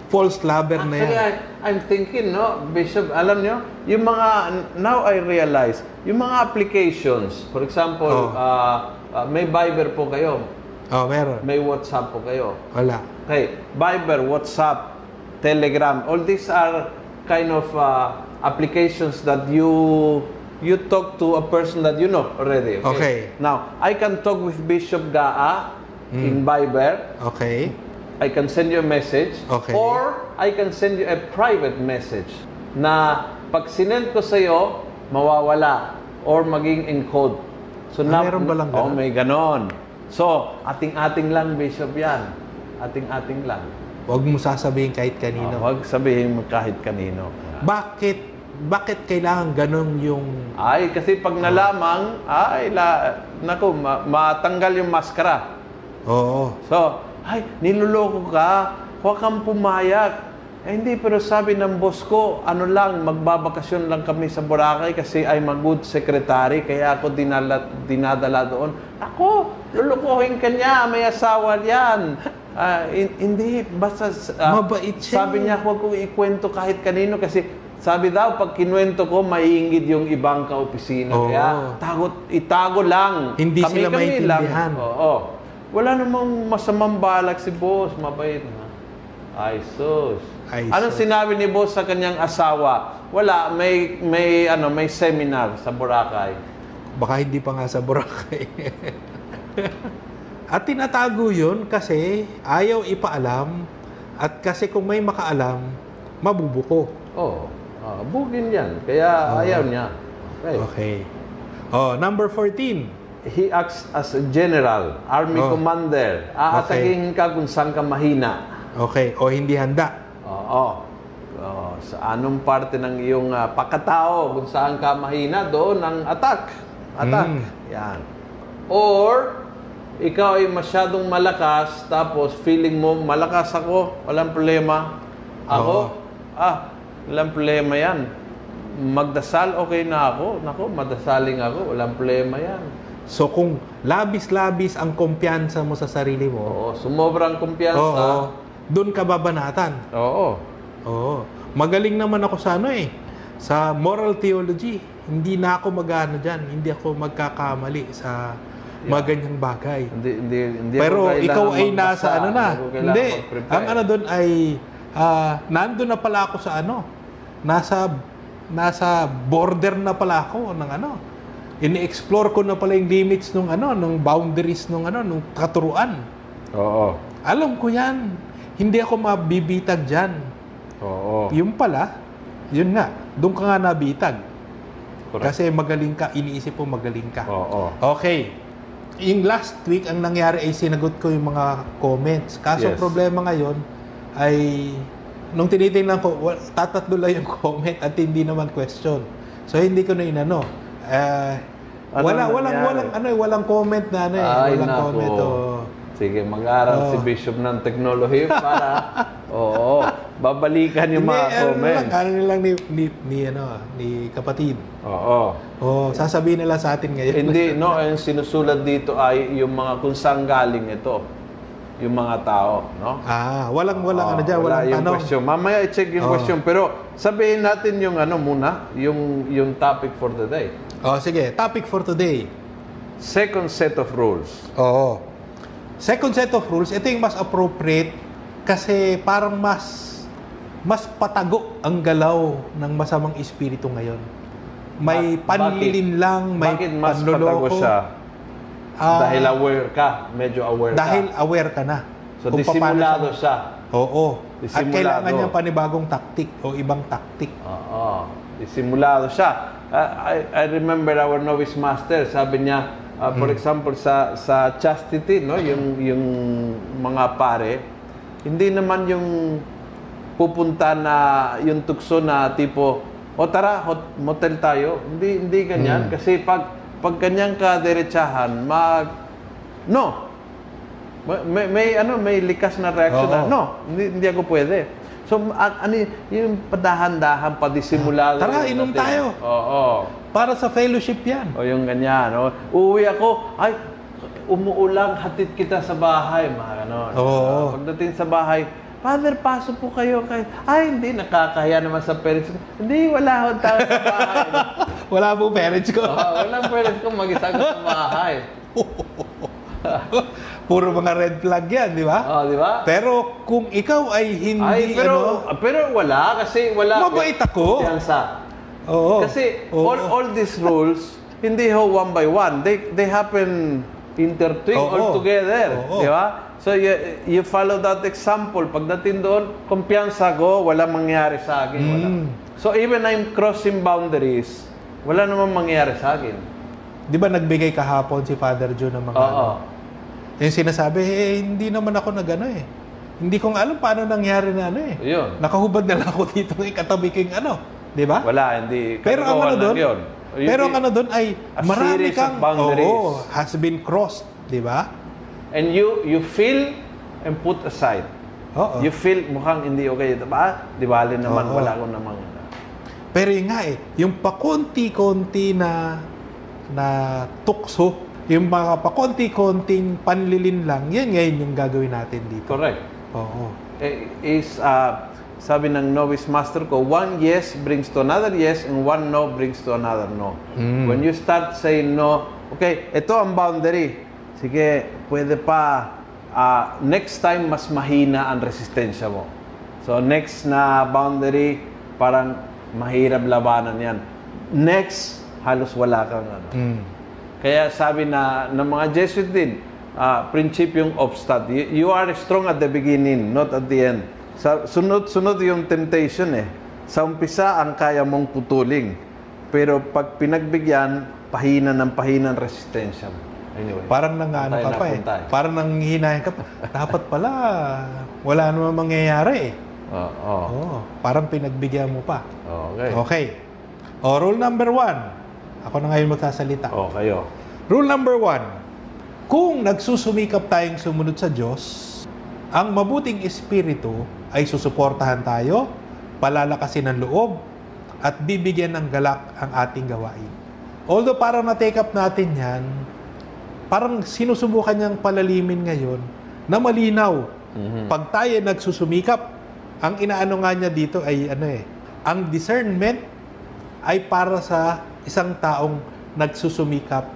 false lover na yan? Actually, I, I'm thinking, no, Bishop, alam nyo, yung mga, now I realize, yung mga applications, for example, Oh. ah, ah, may Viber po kayo, Oh, meron. may WhatsApp po kayo. Wala. Okay, Viber, WhatsApp, Telegram, all these are kind of uh, applications that you you talk to a person that you know already. Okay. Now, I can talk with Bishop Gaa in Viber. Okay. I can send you a message. Okay. Or I can send you a private message na pag sinend ko sa iyo, mawawala or maging encode. So Ah, meron ba lang Oh, ganun? may ganon. So, ating-ating lang, Bishop yan. Ating-ating lang. Wag mo sasabihin kahit kanino. Oh, huwag sabihin mo kahit kanino. Bakit bakit kailangan ganun yung Ay, kasi pag nalamang, ay, la, naku, ma- matanggal yung maskara. Oo. So, ay, niloloko ka, huwag kang pumayag. Eh, hindi, pero sabi ng boss ko, ano lang, magbabakasyon lang kami sa Boracay kasi I'm a good secretary, kaya ako dinala, dinadala doon. Ako, lulukohin ka niya, may asawa yan. Ah, hin- hindi, basta... ah, Mabait siya Sabi niya, huwag kong ikwento kahit kanino kasi sabi daw, pag kinuwento ko, maiingid yung ibang kaopisina. Oo. Kaya, tagot, itago lang. Hindi sila Kami-kami lang. maintindihan. Oo. Wala namang masamang balak si boss. Mabait na. Ay, sus. Ay, Anong sus. sinabi ni boss sa kanyang asawa? Wala, may may ano, may seminar sa Boracay. baka hindi pa nga sa Boracay. <laughs> at tinatago yun kasi ayaw ipaalam at kasi kung may makaalam, mabubuko. Oh, ah, bugin 'yan. Kaya Oo. ayaw niya. Okay. Okay. Oh, number 14. He acts as a general, army Oh. commander. Aatakihin ka kung saan ka mahina. Okay, o hindi handa. Oo. Oo. sa anong parte ng iyong ah, pagkatao kung saan ka mahina, doon ang attack. Attack. Mm. Yan. Or, ikaw ay masyadong malakas, tapos feeling mo, malakas ako, walang problema. Ako, ah, walang problema yan. Magdasal, okay na ako. Nako, madasaling ako, walang problema yan. So kung labis-labis ang kumpiyansa mo sa sarili mo, Oo, sumobrang oo, kumpiyansa. doon ka babanatan. Oo. Oo. Magaling naman ako sa ano eh. Sa moral theology. Hindi na ako mag-ano dyan. Hindi ako magkakamali sa mga ganyang bagay. Hindi, hindi, hindi Pero ikaw ay nasa ano na. Hindi. Ang ano doon ay ah, nandun na pala ako sa ano. Nasa nasa border na pala ako ng ano. Ini-explore ko na pala yung limits nung ano, nung boundaries nung ano, nung katuruan. Oo. Alam ko 'yan. Hindi ako mabibitag diyan. Oo. Yung pala, yun nga, doon ka nga nabitag. Correct. Kasi magaling ka, iniisip mo magaling ka. Oo. Okay. Yung last week, ang nangyari ay sinagot ko yung mga comments. Kaso Yes. problema ngayon ay nung tinitingnan ko, wa- tatatlo lang yung <laughs> comment at hindi naman question. So hindi ko na inano. Eh, Ano wala walang walang ano eh, walang comment na ano eh, Ay, walang nako. comment oh. Sige, mag-aral Oo. si Bishop ng teknolohiya para <laughs> oo, babalikan yung Hindi, mga ano lang, comments. ano lang ni, ni, ni, ano, ni kapatid. Oo. Oh, sasabihin nila sa atin ngayon. Hindi, no, ang sinusulat dito ay yung mga kung saan galing ito. Yung mga tao, no? Ah, walang walang Oo, ano diyan, wala walang yung tanong. question. Mamaya i-check yung Oo. question. Pero sabihin natin yung ano muna, yung, yung topic for the day. Oh, sige, topic for today. Second set of rules. Oo. Second set of rules, ito yung mas appropriate kasi parang mas mas patago ang galaw ng masamang espiritu ngayon. May Ba- panlilin lang, may Bakit mas panloloko. patago siya? Ah, dahil aware ka, medyo aware dahil ka. aware ka na. So kung disimulado siya- siya. Oo. At Disimulado. kailangan niya panibagong taktik o ibang taktik. Oo. Disimulado siya. Uh, I, I remember our novice master, sabi niya, uh, for example, sa sa chastity, no, yung yung mga pare, hindi naman yung pupunta na yung tukso na tipo, o tara, hot, motel tayo. Hindi hindi ganyan kasi pag pag ganyan ka diretsahan, mag no. May, may, may, ano, may likas na reaction na, Oo. no, hindi, hindi ako pwede. So, a- ano, y- yung padahan-dahan, padisimulado. Tara, inom tayo. Oo. Para sa fellowship yan. O yung ganyan. O, uuwi ako, ay, umuulang, hatid kita sa bahay. Mga ganon. Oo. Ah, pagdating sa bahay, Father, pasok po kayo. Kay... Ay, hindi, nakakahiya naman sa parents ko. Hindi, wala ho tayo sa bahay. <laughs> Wala po parents ko. Oo, walang parents ko mag-isa ko sa bahay. <laughs> Puro mga red flag yan, di ba? Oo, di ba? Pero kung ikaw ay hindi Ay, pero, ano, pero wala kasi wala. Mabait ako. Kumpiyansa. Oo. Kasi Oo. all, all these rules, hindi ho one by one. They, they happen intertwined Oo. all together. Oo. Di ba? So, you, you follow that example. Pagdating doon, kumpiyansa ko, wala mangyari sa akin. Wala. Mm. So, even I'm crossing boundaries, wala namang mangyari sa akin. Di ba nagbigay kahapon si Father Joe ng mga Oo. ano? Yung sinasabi, eh, hindi naman ako nagano eh. Hindi ko nga alam paano nangyari na ano eh. Yun. Nakahubad na lang ako dito ng katabi ko yung ano. Di ba? Wala, hindi. Pero ang ano doon, pero ang ano doon ay marami kang oo, has been crossed, di ba? And you you feel and put aside. Oo. You feel mukhang hindi okay ito. Ba? Di bali naman, Oo. wala ko namang... Pero yun nga eh, yung pakonti-konti na na tukso, yung mga pakonti-konting panlilin lang, yan ngayon yung gagawin natin dito. Correct. Oo. Eh, Is, uh, sabi ng novice master ko, one yes brings to another yes and one no brings to another no. Mm. When you start saying no, okay, ito ang boundary. Sige, pwede pa. ah, next time, mas mahina ang resistensya mo. So, next na boundary, parang mahirap labanan yan. Next, halos wala kang ano. Mm. Kaya sabi na ng mga Jesuit din, ah, prinsipyong obstat. You, you are strong at the beginning, not at the end. Sa, sunod-sunod yung temptation eh. Sa umpisa, ang kaya mong putuling. Pero pag pinagbigyan, pahina ng pahina ang resistensya mo. Anyway. Parang nang ano ka pa eh. puntay. Parang nang hinahin ka pa. Dapat pala, wala naman mangyayari eh. Oo. oo. Oo, parang pinagbigyan mo pa. Okay. Okay. O, rule number one. Ako na ngayon magsasalita. Oh, kayo. Rule number one. Kung nagsusumikap tayong sumunod sa Diyos, ang mabuting espiritu ay susuportahan tayo, palalakasin ng loob, at bibigyan ng galak ang ating gawain. Although parang na-take up natin yan, parang sinusubukan niyang palalimin ngayon na malinaw. Pag tayo nagsusumikap, ang inaano nga niya dito ay ano eh, ang discernment ay para sa isang taong nagsusumikap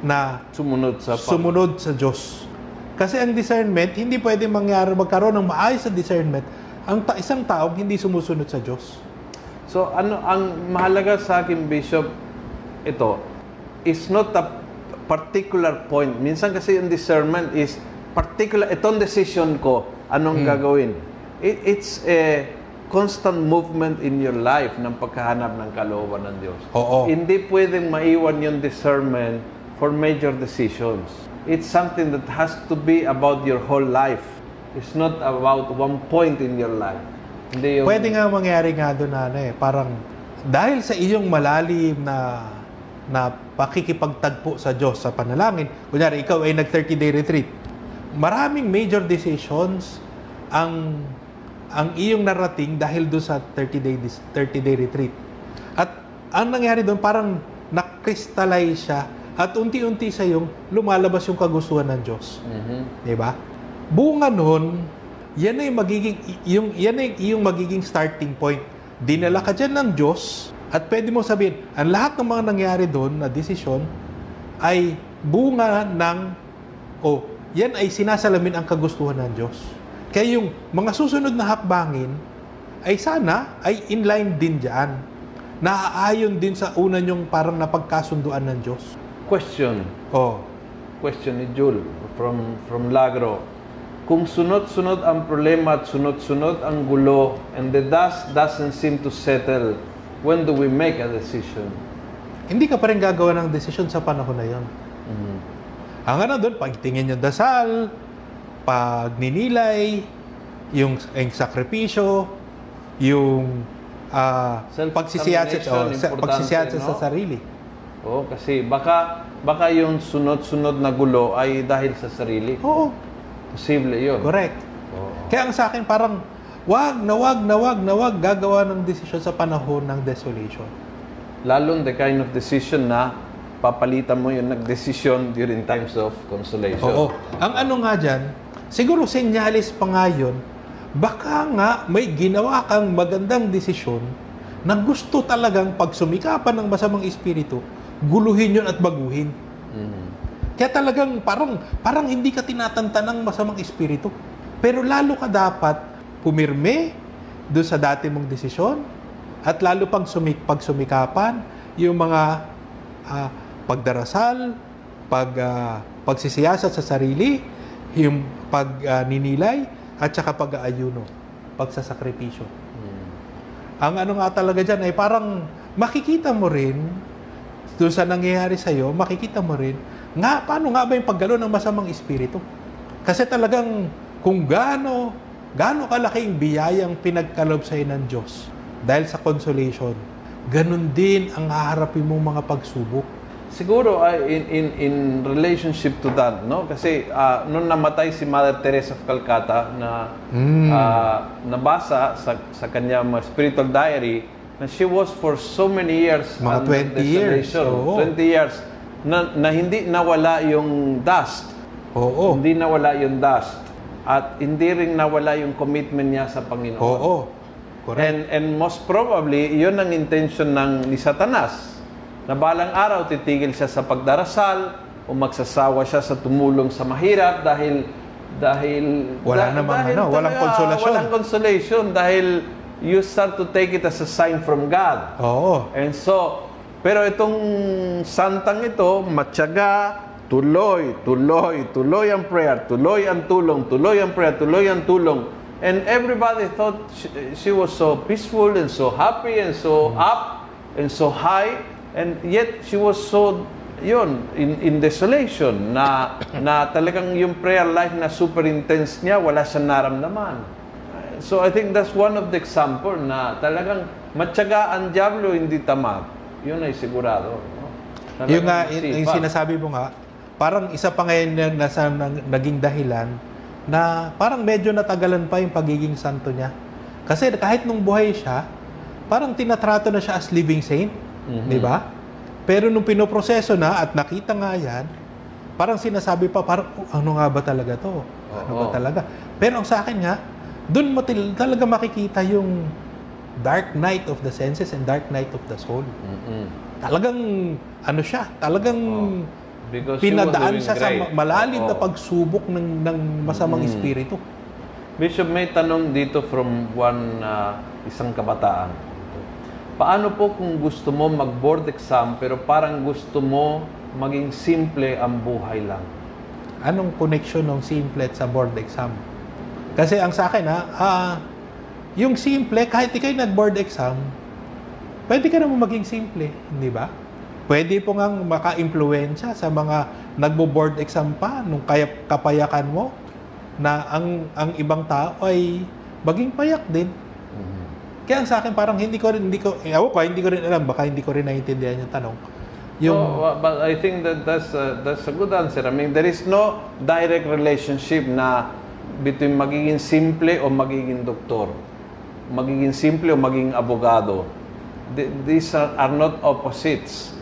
na Sumunod sa sumunod sa Diyos. Kasi ang discernment, hindi pwede mangyari magkaroon ng maayos sa discernment ang ta- isang taong hindi sumusunod sa Diyos. So ano ang mahalaga sa akin Bishop ito is not a particular point. Minsan kasi yung discernment is particular itong decision ko anong gagawin. It, it's a constant movement in your life ng pagkahanap ng kalooban ng Diyos. Oo. Hindi pwedeng maiwan yung discernment for major decisions. It's something that has to be about your whole life. It's not about one point in your life. Hindi yung Pwede nga mangyari nga doon na ano eh, parang dahil sa iyong malalim na na pakikipagtagpo sa Diyos sa panalangin, kunyari ikaw ay nag 30 day retreat, maraming major decisions ang ang iyong narating dahil doon sa 30 day 30 day retreat. At ang nangyari doon parang nakrystallize siya at unti-unti sa yung lumalabas yung kagustuhan ng Diyos. Mhm. Di ba? Bunga nun, yan ay magiging, yung, yan ay yung magiging starting point. Dinala ka dyan ng Diyos at pwede mo sabihin, ang lahat ng mga nangyari doon na desisyon ay bunga ng, o yan ay sinasalamin ang kagustuhan ng Diyos. Kaya yung mga susunod na hakbangin ay sana ay inline din dyan. Naaayon din sa una yung parang napagkasunduan ng Diyos. Question. Oh, Question ni Jul from from Lagro. Kung sunod-sunod ang problema at sunod-sunod ang gulo and the dust doesn't seem to settle, when do we make a decision? hindi ka pa rin gagawa ng desisyon sa panahon na yon. Ang ano doon, pagtingin yung dasal, pagninilay, yung, yung sakripisyo, yung ah, pagsisiyasat, oh, sa, pagsisiyasat sa no? sarili. Oo, kasi baka baka yung sunod-sunod na gulo ay dahil sa sarili. Oo, Posible 'yun. correct. Oo. Kaya ang sa akin parang, wag na wag na wag na wag gagawa ng desisyon sa panahon ng desolation. Lalo the kind of decision na papalitan mo yung nagdesisyon during times of consolation. Oo. Ang ano nga dyan, siguro senyalis pa nga yun, baka nga may ginawa kang magandang desisyon na gusto talagang pagsumikapan ng masamang espiritu, guluhin yun at baguhin. Mhm. Kaya talagang parang, parang hindi ka tinatanta ng masamang espiritu. Pero lalo ka dapat pumirme doon sa dati mong desisyon at lalo pang sumik, pagsumikapan yung mga ah, pagdarasal, pag, ah, pagsisiyasat sa sarili, yung pagninilay, at saka pag-aayuno, pagsasakripisyo. Mhm. Ang ano nga talaga dyan ay parang makikita mo rin doon sa nangyayari sa'yo, makikita mo rin nga, paano nga ba yung paggalo ng masamang espiritu? Kasi talagang kung gaano, gaano kalaking biyayang pinagkalob sa'yo ng Diyos dahil sa consolation, ganun din ang haharapin mong mga pagsubok. Siguro ay in in in relationship to that, no? Kasi ah, nung namatay si Mother Teresa of Calcutta na Mm. ah, nabasa sa sa kanya mga spiritual diary na she was for so many years Mga under 20 years, oo. 20 years na, na hindi nawala yung dust. Oo. Hindi nawala yung dust. At hindi rin nawala yung commitment niya sa Panginoon. Oo. Correct. And, and most probably, yun ang intention ng ni Satanas. Na balang araw, titigil siya sa pagdarasal o magsasawa siya sa tumulong sa mahirap dahil dahil Wala namang ano, walang talaga, consolation. Walang consolation dahil you start to take it as a sign from God. Oo. And so, pero itong santang ito, matyaga, tuloy, tuloy, tuloy ang prayer, tuloy ang tulong, tuloy ang prayer, tuloy ang tulong. And everybody thought she, she was so peaceful and so happy and so up and so high. And yet, she was so, yun, in, in desolation, na, <coughs> na talagang yung prayer life na super intense niya, wala siyang naramdaman. So I think that's one of the example na talagang matyaga ang Diablo, hindi tamad. Yun ay sigurado. No? Talagang Yung nga, yung, yung sinasabi mo nga, parang isa pa ngayon na nasa naging dahilan na parang medyo natagalan pa yung pagiging santo niya. Kasi kahit nung buhay siya, parang tinatrato na siya as living saint. Mhm. Di ba? Pero nung pinoproseso na at nakita nga yan, parang sinasabi pa, parang, "Oh, ano nga ba talaga to? Ano ba Oo. talaga? Pero ang sa akin nga, doon mo talaga makikita yung dark night of the senses and dark night of the soul. Mm-mm. Talagang, ano siya, talagang Oh. Because pinadaan siya sa great. ma- malalim na Oo. pagsubok ng, ng masamang Mm. espiritu. Bishop, may tanong dito from one ah, isang kabataan. Paano po kung gusto mo mag-board exam pero parang gusto mo maging simple ang buhay lang? Anong connection ng simple sa board exam? Kasi ang sa akin ha, ah, yung simple, kahit ikay nag-board exam, pwede ka naman maging simple, hindi ba? Pwede po ngang maka-impluensya sa mga nagbo-board exam pa nung kaya kapayakan mo na ang ang ibang tao ay maging payak din. Kaya ang sa akin parang hindi ko rin hindi ko eh, ako hindi ko rin alam baka hindi ko rin naiintindihan yung tanong. Yung So, uh, but I think that that's a, that's a good answer. I mean, there is no direct relationship na between magiging simple o magiging doktor. Magiging simple o magiging abogado. Th- These are, are not opposites.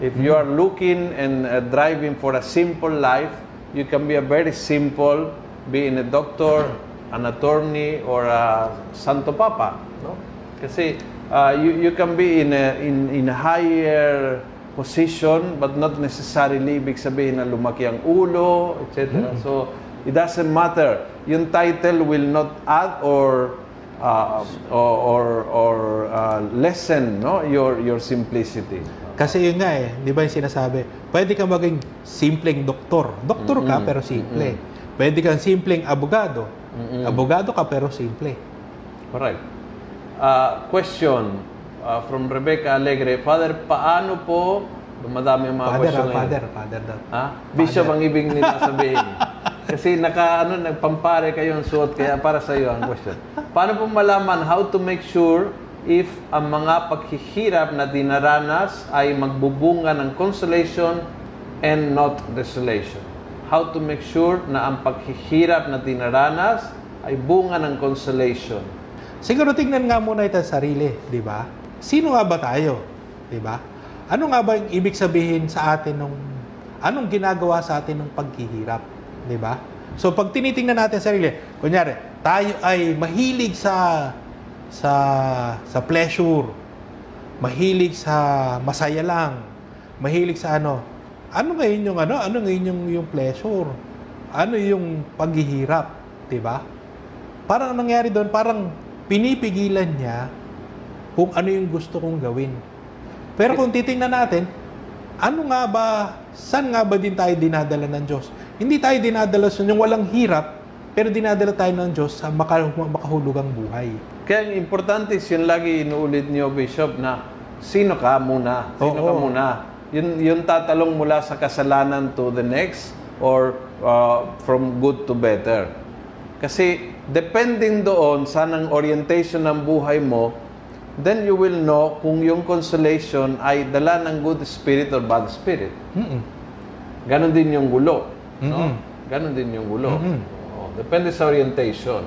If you are looking and uh, driving for a simple life, you can be a very simple, being a doctor, an attorney, or a Santo Papa. No? Kasi uh, you, you can be in a, in, in a higher position but not necessarily ibig sabihin na lumaki ang ulo, etc. So, it doesn't matter. Yung title will not add or uh, or or, or uh, lessen no your your simplicity. Kasi yun nga eh, di ba yung sinasabi, pwede ka maging simpleng doktor. Doktor ka pero simple. Pwede kang simpleng abogado. Abogado ka pero simple. Correct. Uh, question uh, from Rebecca Alegre. Father, paano po dumadami ang mga Father, question ah, ngayon. father, father daw. Ha? Bishop ang ibig nila sabihin. <laughs> Kasi naka ano nagpampare kayo ang suot kaya para sa iyo ang question. Paano po malaman how to make sure if ang mga paghihirap na dinaranas ay magbubunga ng consolation and not desolation? How to make sure na ang paghihirap na dinaranas ay bunga ng consolation? Siguro tingnan nga muna ito sa sarili, di ba? Sino nga ba tayo? Di ba? Ano nga ba yung ibig sabihin sa atin nung anong ginagawa sa atin ng paghihirap, di ba? So pag tinitingnan natin sa sarili, kunyari, tayo ay mahilig sa sa sa pleasure, mahilig sa masaya lang, mahilig sa ano. Ano ngayon yung ano? Ano ngayon yung, yung pleasure? Ano yung paghihirap, 'di ba? Parang ang nangyari doon, parang pinipigilan niya kung ano yung gusto kong gawin. Pero kung titingnan natin, ano nga ba, saan nga ba din tayo dinadala ng Diyos? Hindi tayo dinadala sa yung walang hirap, pero dinadala tayo ng Diyos sa maka, makahulugang buhay. Kaya ang importante is yun lagi inuulit niyo, Bishop, na sino ka muna? Sino ka Oo. muna? Yun, yun tatalong mula sa kasalanan to the next or uh, from good to better. Kasi depending doon sa ng orientation ng buhay mo, then you will know kung yung consolation ay dala ng good spirit or bad spirit. Mm-mm. Ganon din yung gulo. No? Mm-mm. Ganon din yung gulo. Mm-mm. Oo, depende sa orientation.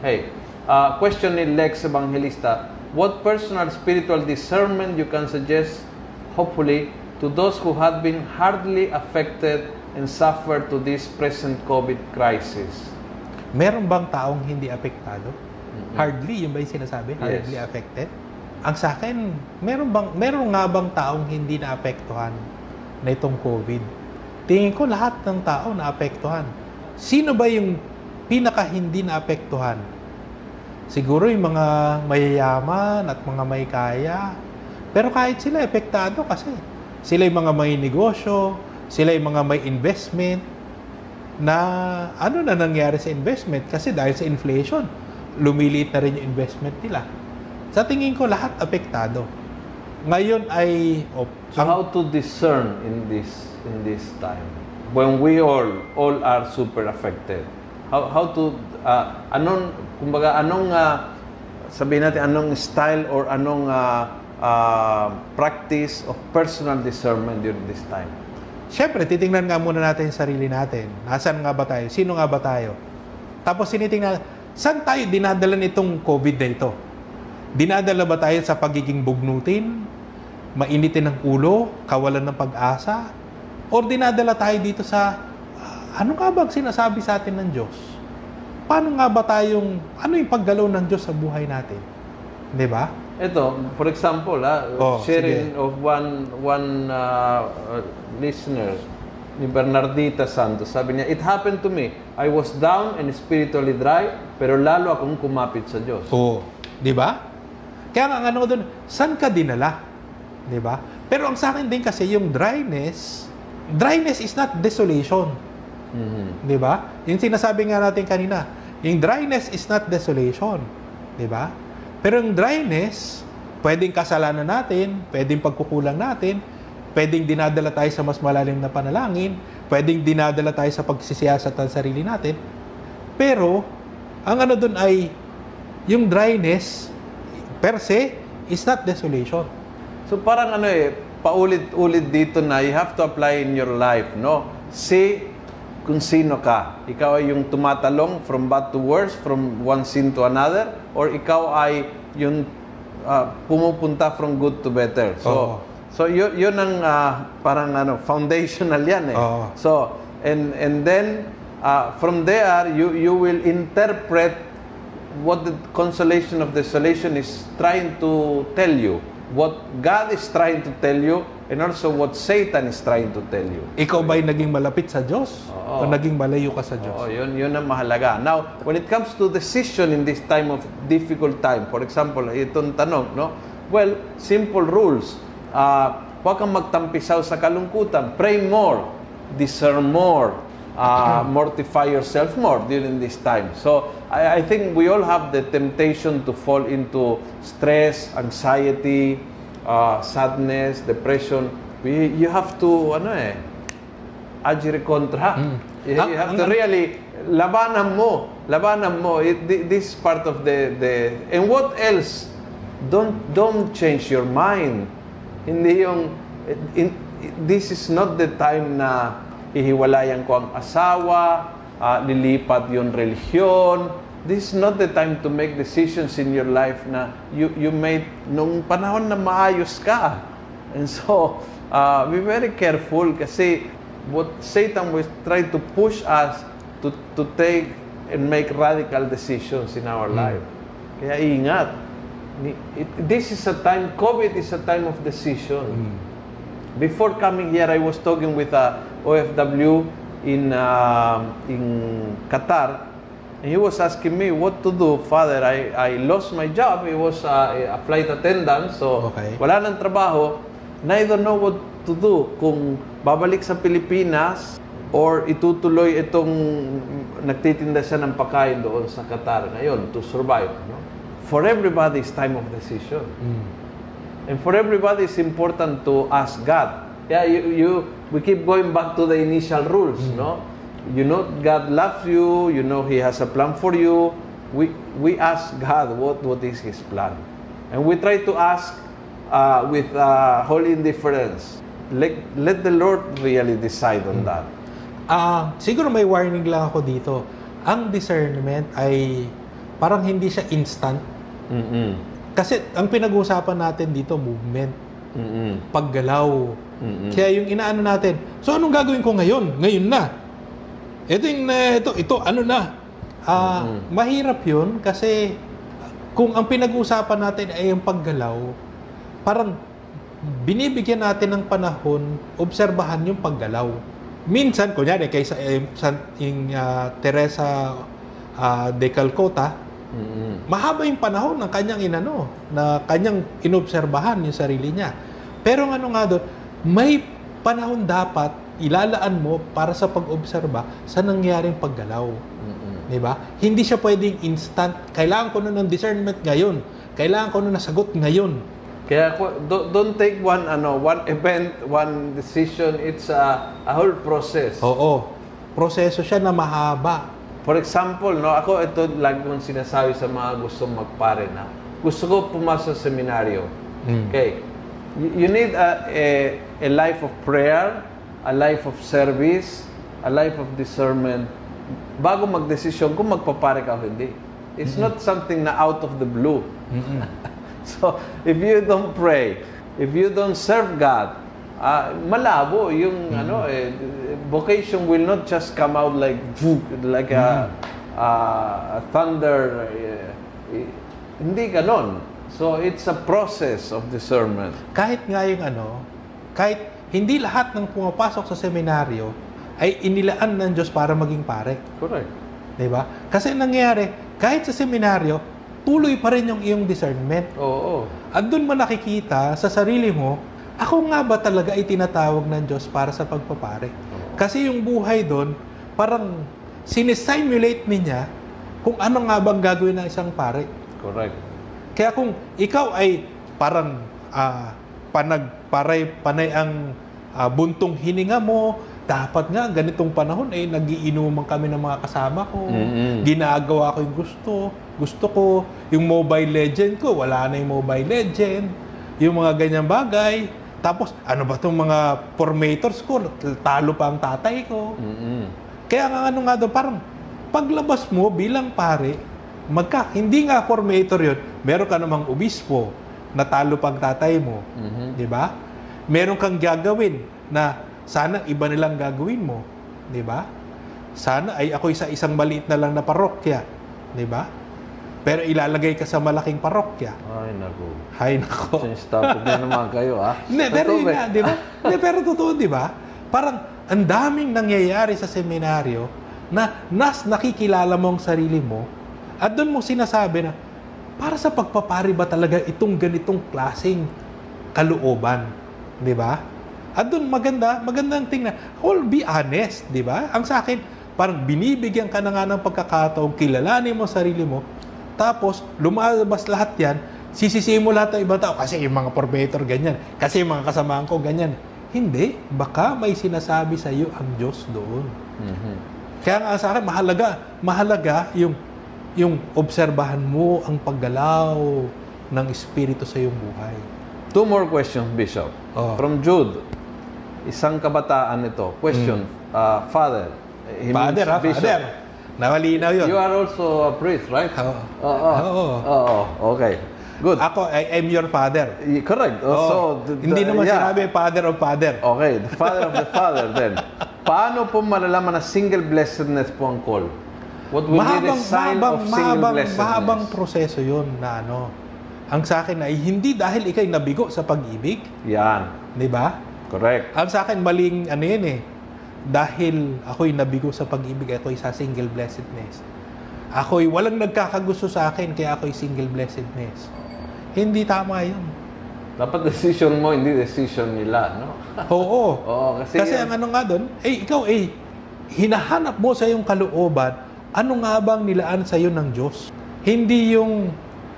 Hey, uh, question ni Lex Evangelista, what personal spiritual discernment you can suggest, hopefully, to those who have been hardly affected and suffer to this present COVID crisis? Meron bang taong hindi apektado? Hardly, yun ba yung sinasabi? Hardly Yes. affected? Ang sa akin, meron bang meron nga bang taong hindi naapektuhan na itong COVID? Tingin ko lahat ng tao naapektuhan. Sino ba yung pinaka hindi naapektuhan? Siguro yung mga mayayaman at mga may kaya. Pero kahit sila, epektado kasi. Sila yung mga may negosyo, sila yung mga may investment, na ano na nangyari sa investment kasi dahil sa inflation, lumiliit na rin yung investment nila. Sa tingin ko, lahat apektado. Ngayon ay oh, So ang- how to discern in this in this time when we all all are super affected? How how to uh, anong kumbaga anong uh, sabihin natin anong style or anong uh, uh, practice of personal discernment during this time? Siyempre, titingnan nga muna natin yung sarili natin. Nasaan nga ba tayo? Sino nga ba tayo? Tapos sinitingnan, saan tayo dinadala nitong COVID na ito? Dinadala ba tayo sa pagiging bugnutin? Mainitin ng ulo? Kawalan ng pag-asa? Or dinadala tayo dito sa, ah, ano nga ba ang sinasabi sa atin ng Diyos? Paano nga ba tayong, ano yung paggalaw ng Diyos sa buhay natin? Di ba? Ito, for example, ah, Oh, sharing of one one uh, uh, listener ni Bernardita Santos. Sabi niya, It happened to me. I was down and spiritually dry, pero lalo akong kumapit sa Diyos. Oo. Di ba? Kaya nga ano doon, saan ka dinala? Di ba? Pero ang sa akin din kasi yung dryness, dryness is not desolation. Mhm. Di ba? Yung sinasabi nga natin kanina, yung dryness is not desolation. Di ba? Pero yung dryness, pwedeng kasalanan natin, pwedeng pagkukulang natin, pwedeng dinadala tayo sa mas malalim na panalangin, pwedeng dinadala tayo sa pagsisiyasat ng sarili natin. Pero, ang ano dun ay, yung dryness, per se, is not desolation. So parang ano eh, paulit-ulit dito na you have to apply in your life, no? See kung sino ka. Ikaw ay yung tumatalong from bad to worse, from one sin to another, or ikaw ay yung ah, pumupunta from good to better. So, Oo. so yun, yun ang ah, parang ano, foundational yan eh. Oo. So, and and then uh, from there you you will interpret what the consolation of desolation is trying to tell you, what God is trying to tell you, and also what Satan is trying to tell you. Ikaw ba'y naging malapit sa Diyos? Oo. O naging malayo ka sa Diyos? Oo, yun, yun ang mahalaga. Now, when it comes to decision in this time of difficult time, for example, itong tanong, no? Well, simple rules. Uh, huwag kang magtampisaw sa kalungkutan. Pray more. Discern more. Uh, mortify yourself more during this time. So, I, I think we all have the temptation to fall into stress, anxiety, uh, sadness, depression. We, you have to, ano eh, agire kontra. You, Ah, you have to really labanan mo. Labanan mo. It, this part of the the and what else? Don't don't change your mind. Hindi yung in, this is not the time na ihiwalayan ko ang asawa, ah, lilipat yung relihiyon. This is not the time to make decisions in your life na you you made nung panahon na maayos ka. And so, uh, be very careful kasi what Satan will try to push us to, to take and make radical decisions in our life. Kaya ingat. It- this is a time, COVID is a time of decision. Before coming here, I was talking with a OFW in, uh, in Qatar, and he was asking me what to do. Father, I, I lost my job. It was uh, a flight attendant, so Okay. wala nang trabaho. And I don't know what to do. Kung babalik sa Pilipinas or itutuloy itong nagtitinda siya ng pagkain doon sa Qatar ngayon to survive. No? For everybody, it's time of decision. And for everybody, it's important to ask God. Yeah, you, you we keep going back to the initial rules, no? You know God loves you, you know He has a plan for you. We we ask God what, what is His plan. And we try to ask uh, with uh, holy indifference. Let, let the Lord really decide on that. Ah, siguro may warning lang ako dito. Ang discernment ay parang hindi siya instant. Mm-mm. Kasi ang pinag-uusapan natin dito, movement, Mm-mm. paggalaw. Mm-mm. Kaya yung inaano natin, so anong gagawin ko ngayon? Ngayon na. Ito yung, na- ito, ito, ano na. Ah, mahirap yun kasi kung ang pinag-uusapan natin ay yung paggalaw, parang binibigyan natin ng panahon, obserbahan yung paggalaw. Minsan, kunyari, kay sa, eh, San- yung ah, Teresa ah, de Calcutta, Mm-mm. mahaba yung panahon ng kanyang inano, na kanyang inobserbahan yung sarili niya. Pero ano nga doon, may panahon dapat ilalaan mo para sa pag-obserba sa nangyaring paggalaw. Mm-mm. Di ba? Hindi siya pwedeng instant. Kailangan ko na ng discernment ngayon. Kailangan ko na ng sagot ngayon. Kaya ko- do- don't take one ano one event, one decision. It's a, a whole process. Oo. Proseso siya na mahaba. For example, no, ako ito lagi kong sinasabi sa mga gustong magpare na gusto ko pumasok sa seminaryo. Okay. You, you need a, a, a life of prayer, a life of service, a life of discernment bago magdesisyon kung magpapare ka o hindi. It's not something na out of the blue. <laughs> so, if you don't pray, if you don't serve God, ah, malabo yung ano eh, vocation will not just come out like like a, ah, a thunder eh, eh, hindi ganon. So it's a process of discernment. Kahit nga yung ano, kahit hindi lahat ng pumapasok sa seminaryo ay inilaan ng Diyos para maging pare. Correct. Di ba? Kasi ang nangyayari, kahit sa seminaryo, tuloy pa rin yung iyong discernment. Oo. At doon mo nakikita sa sarili mo, ako nga ba talaga ay tinatawag ng Diyos para sa pagpapare? Kasi yung buhay doon, parang sinesimulate niya kung ano nga bang gagawin ng isang pare. Correct. Kaya kung ikaw ay parang ah, panag paray panay ang ah, buntong hininga mo, dapat nga ganitong panahon ay nagiinuman kami ng mga kasama ko. Mm-mm. Ginagawa ko yung gusto. Gusto ko yung Mobile Legend ko, wala na yung Mobile Legend. Yung mga ganyang bagay. Tapos ano ba tong mga formators ko, talo pa ang tatay ko. Mm-mm. Kaya nga ano nga daw, parang paglabas mo bilang pare, magka, hindi nga formator yun, meron ka namang obispo, natalo pang tatay mo. Mhm. Di ba? Meron kang gagawin na sana iba nilang gagawin mo. Di ba? Sana ay ako sa isang maliit na lang na parokya. Di ba? Pero ilalagay ka sa malaking parokya. Ay, naku. Hay nako. Since topic na naman kayo, ah. <laughs> Hindi, pero yun nga, di ba? <laughs> Hindi, pero totoo, di ba? Parang ang daming nangyayari sa seminaryo na nas nakikilala mo ang sarili mo at doon mo sinasabi na para sa pagpapari ba talaga itong ganitong klaseng kalooban? Di ba? At doon maganda, magandang tingnan. All be honest, di ba? Ang sa akin, parang binibigyan ka na nga ng pagkakataong kilalanin mo sarili mo, tapos lumalabas lahat yan, sisisihin mo lahat ng ibang tao kasi yung mga formator ganyan, kasi yung mga kasamahan ko ganyan. Hindi, baka may sinasabi sa iyo ang Diyos doon. Mhm. Kaya nga sa akin, mahalaga, mahalaga yung, yung obserbahan mo ang paggalaw ng Espiritu sa iyong buhay. Two more questions, Bishop. Oh. From Jude. Isang kabataan ito. Question. uh, father. He Hmm. Father, means ha? bishop. Father. Nawalinaw yun. You are also a priest, right? Oo. Oo. Oo. Oo. Okay. Good. Ako, I am your father. Correct. Oo. So, the- Hindi naman yeah. sinabi father of father. Okay, the father of the father then. Paano po malalaman na single blessedness po ang call? What would be the mahabang, sign mahabang, of single mahabang, blessedness? mahabang proseso yun na ano. Ang sa akin ay hindi dahil ikay nabigo sa pag-ibig, Yan. di ba? Correct. Ang sa akin maling ano yun eh. Dahil ako'y nabigo sa pag-ibig, ako'y sa single blessedness. Ako'y walang nagkakagusto sa akin, kaya ako'y single blessedness. Hindi tama yun. Dapat decision mo, hindi decision nila, no? <laughs> Oo. Oo, kasi... Kasi ang ano nga doon, eh ikaw eh, hinahanap mo sa iyong kalooban, ano nga bang nilaan sa iyo ng Diyos? Hindi yung,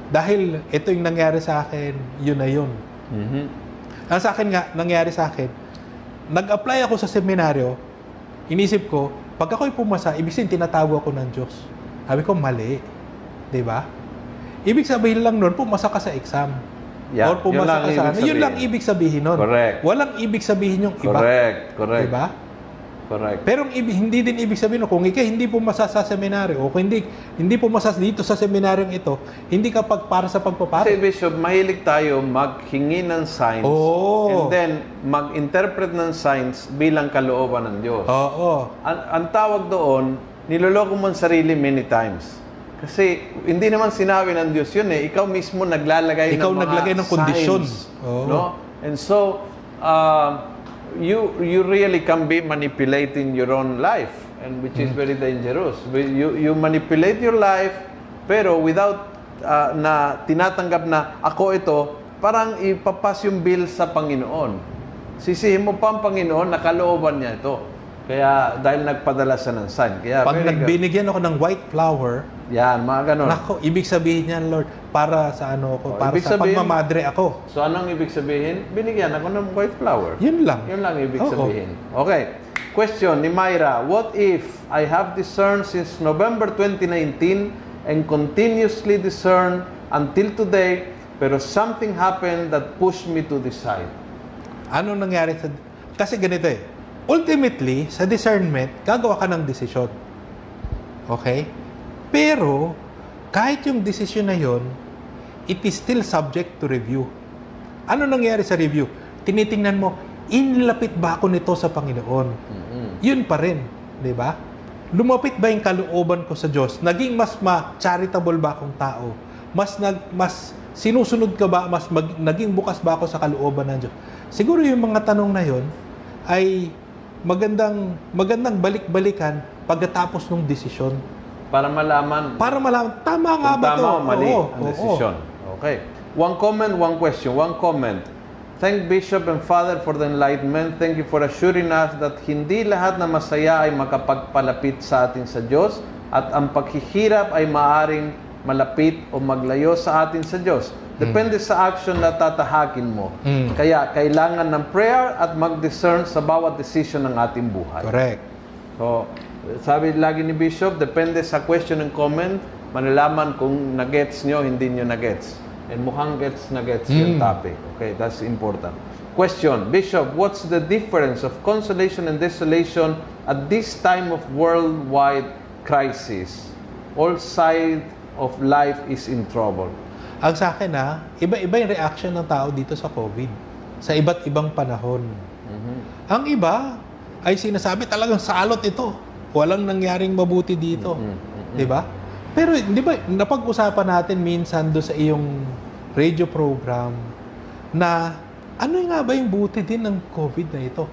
dahil ito yung nangyari sa akin, yun na yun. Mhm. Ang sa akin nga, nangyari sa akin, nag-apply ako sa seminaryo, inisip ko, pag ako'y pumasa, ibig sabihin tinatawag ako ng Diyos. Sabi ko, mali. Di ba? Ibig sabihin lang nun, pumasa ka sa exam. Yeah, Or pumasa yun ka sa ano. Yun lang ibig sabihin nun. Correct. Walang ibig sabihin yung iba. Correct. Correct. Di ba? Correct. Pero hindi din ibig sabihin kung ikaw hindi pumasa sa seminaryo o kung hindi hindi pumasa dito sa seminaryong ito, hindi ka pag para sa Kasi pagpapare. Bishop, mahilig tayo maghingi ng signs Oo. and then mag-interpret ng signs bilang kalooban ng Diyos. Oo. Ang, ang tawag doon, niloloko mo ang sarili many times. Kasi hindi naman sinabi ng Diyos yun eh. Ikaw mismo naglalagay Ikaw ng mga naglagay ng kondisyon. Oo. No? And so, uh, you you really can be manipulating your own life and which Mm. is very dangerous. You you manipulate your life pero without uh, na tinatanggap na ako ito, parang ipapas yung bill sa Panginoon. Sisihin mo pa ang Panginoon, nakalooban niya ito. Kaya dahil nagpadala siya ng sign. Kaya Pag nagbinigyan ako ng white flower, Yan, mga ganun. nako, ibig sabihin yan, Lord, para sa ano ko, Oh, para sa sabihin- pagmamadre ako. So anong ibig sabihin? Binigyan ako ng white flower. Yun lang. Yun lang ibig Oo. sabihin. Okay. Question ni Myra, what if I have discerned since November 2019 and continuously discern until today, pero something happened that pushed me to decide? Ano nangyari sa... Kasi ganito eh. Ultimately, sa discernment, gagawa ka ng desisyon. Okay? Pero, kahit yung desisyon na yon, it is still subject to review. Ano nangyari sa review? Tinitingnan mo, inlapit ba ako nito sa Panginoon? Yun pa rin, di ba? Lumapit ba yung kalooban ko sa Diyos? Naging mas ma-charitable ba akong tao? Mas nag mas sinusunod ka ba? Mas mag- naging bukas ba ako sa kalooban ng Diyos? Siguro yung mga tanong na yon ay magandang magandang balik-balikan pagkatapos ng desisyon. Para malaman Para malaman, tama nga ba to? tama o mali Oo, ang desisyon. Okay. One comment, one question. One comment. Thank Bishop and Father for the enlightenment. Thank you for assuring us that hindi lahat na masaya ay makapagpalapit sa atin sa Diyos at ang paghihirap ay maaring malapit o maglayo sa atin sa Diyos. Depende sa action na tatahakin mo. Mm. Kaya kailangan ng prayer at mag-discern sa bawat decision ng ating buhay. Correct. So, sabi lagi ni Bishop, depende sa question and comment, manalaman kung na-gets nyo, hindi nyo na-gets. And mukhang gets na gets yung Mm. topic. Okay, that's important. Question, Bishop, what's the difference of consolation and desolation at this time of worldwide crisis? All side of life is in trouble. Ang sa akin ha, iba-iba yung reaction ng tao dito sa COVID. Sa iba't ibang panahon. Ang iba ay sinasabi talagang salot ito. Walang nangyaring mabuti dito. Di ba? Pero di ba, napag-usapan natin minsan do sa iyong radio program na ano nga ba yung buti din ng COVID na ito?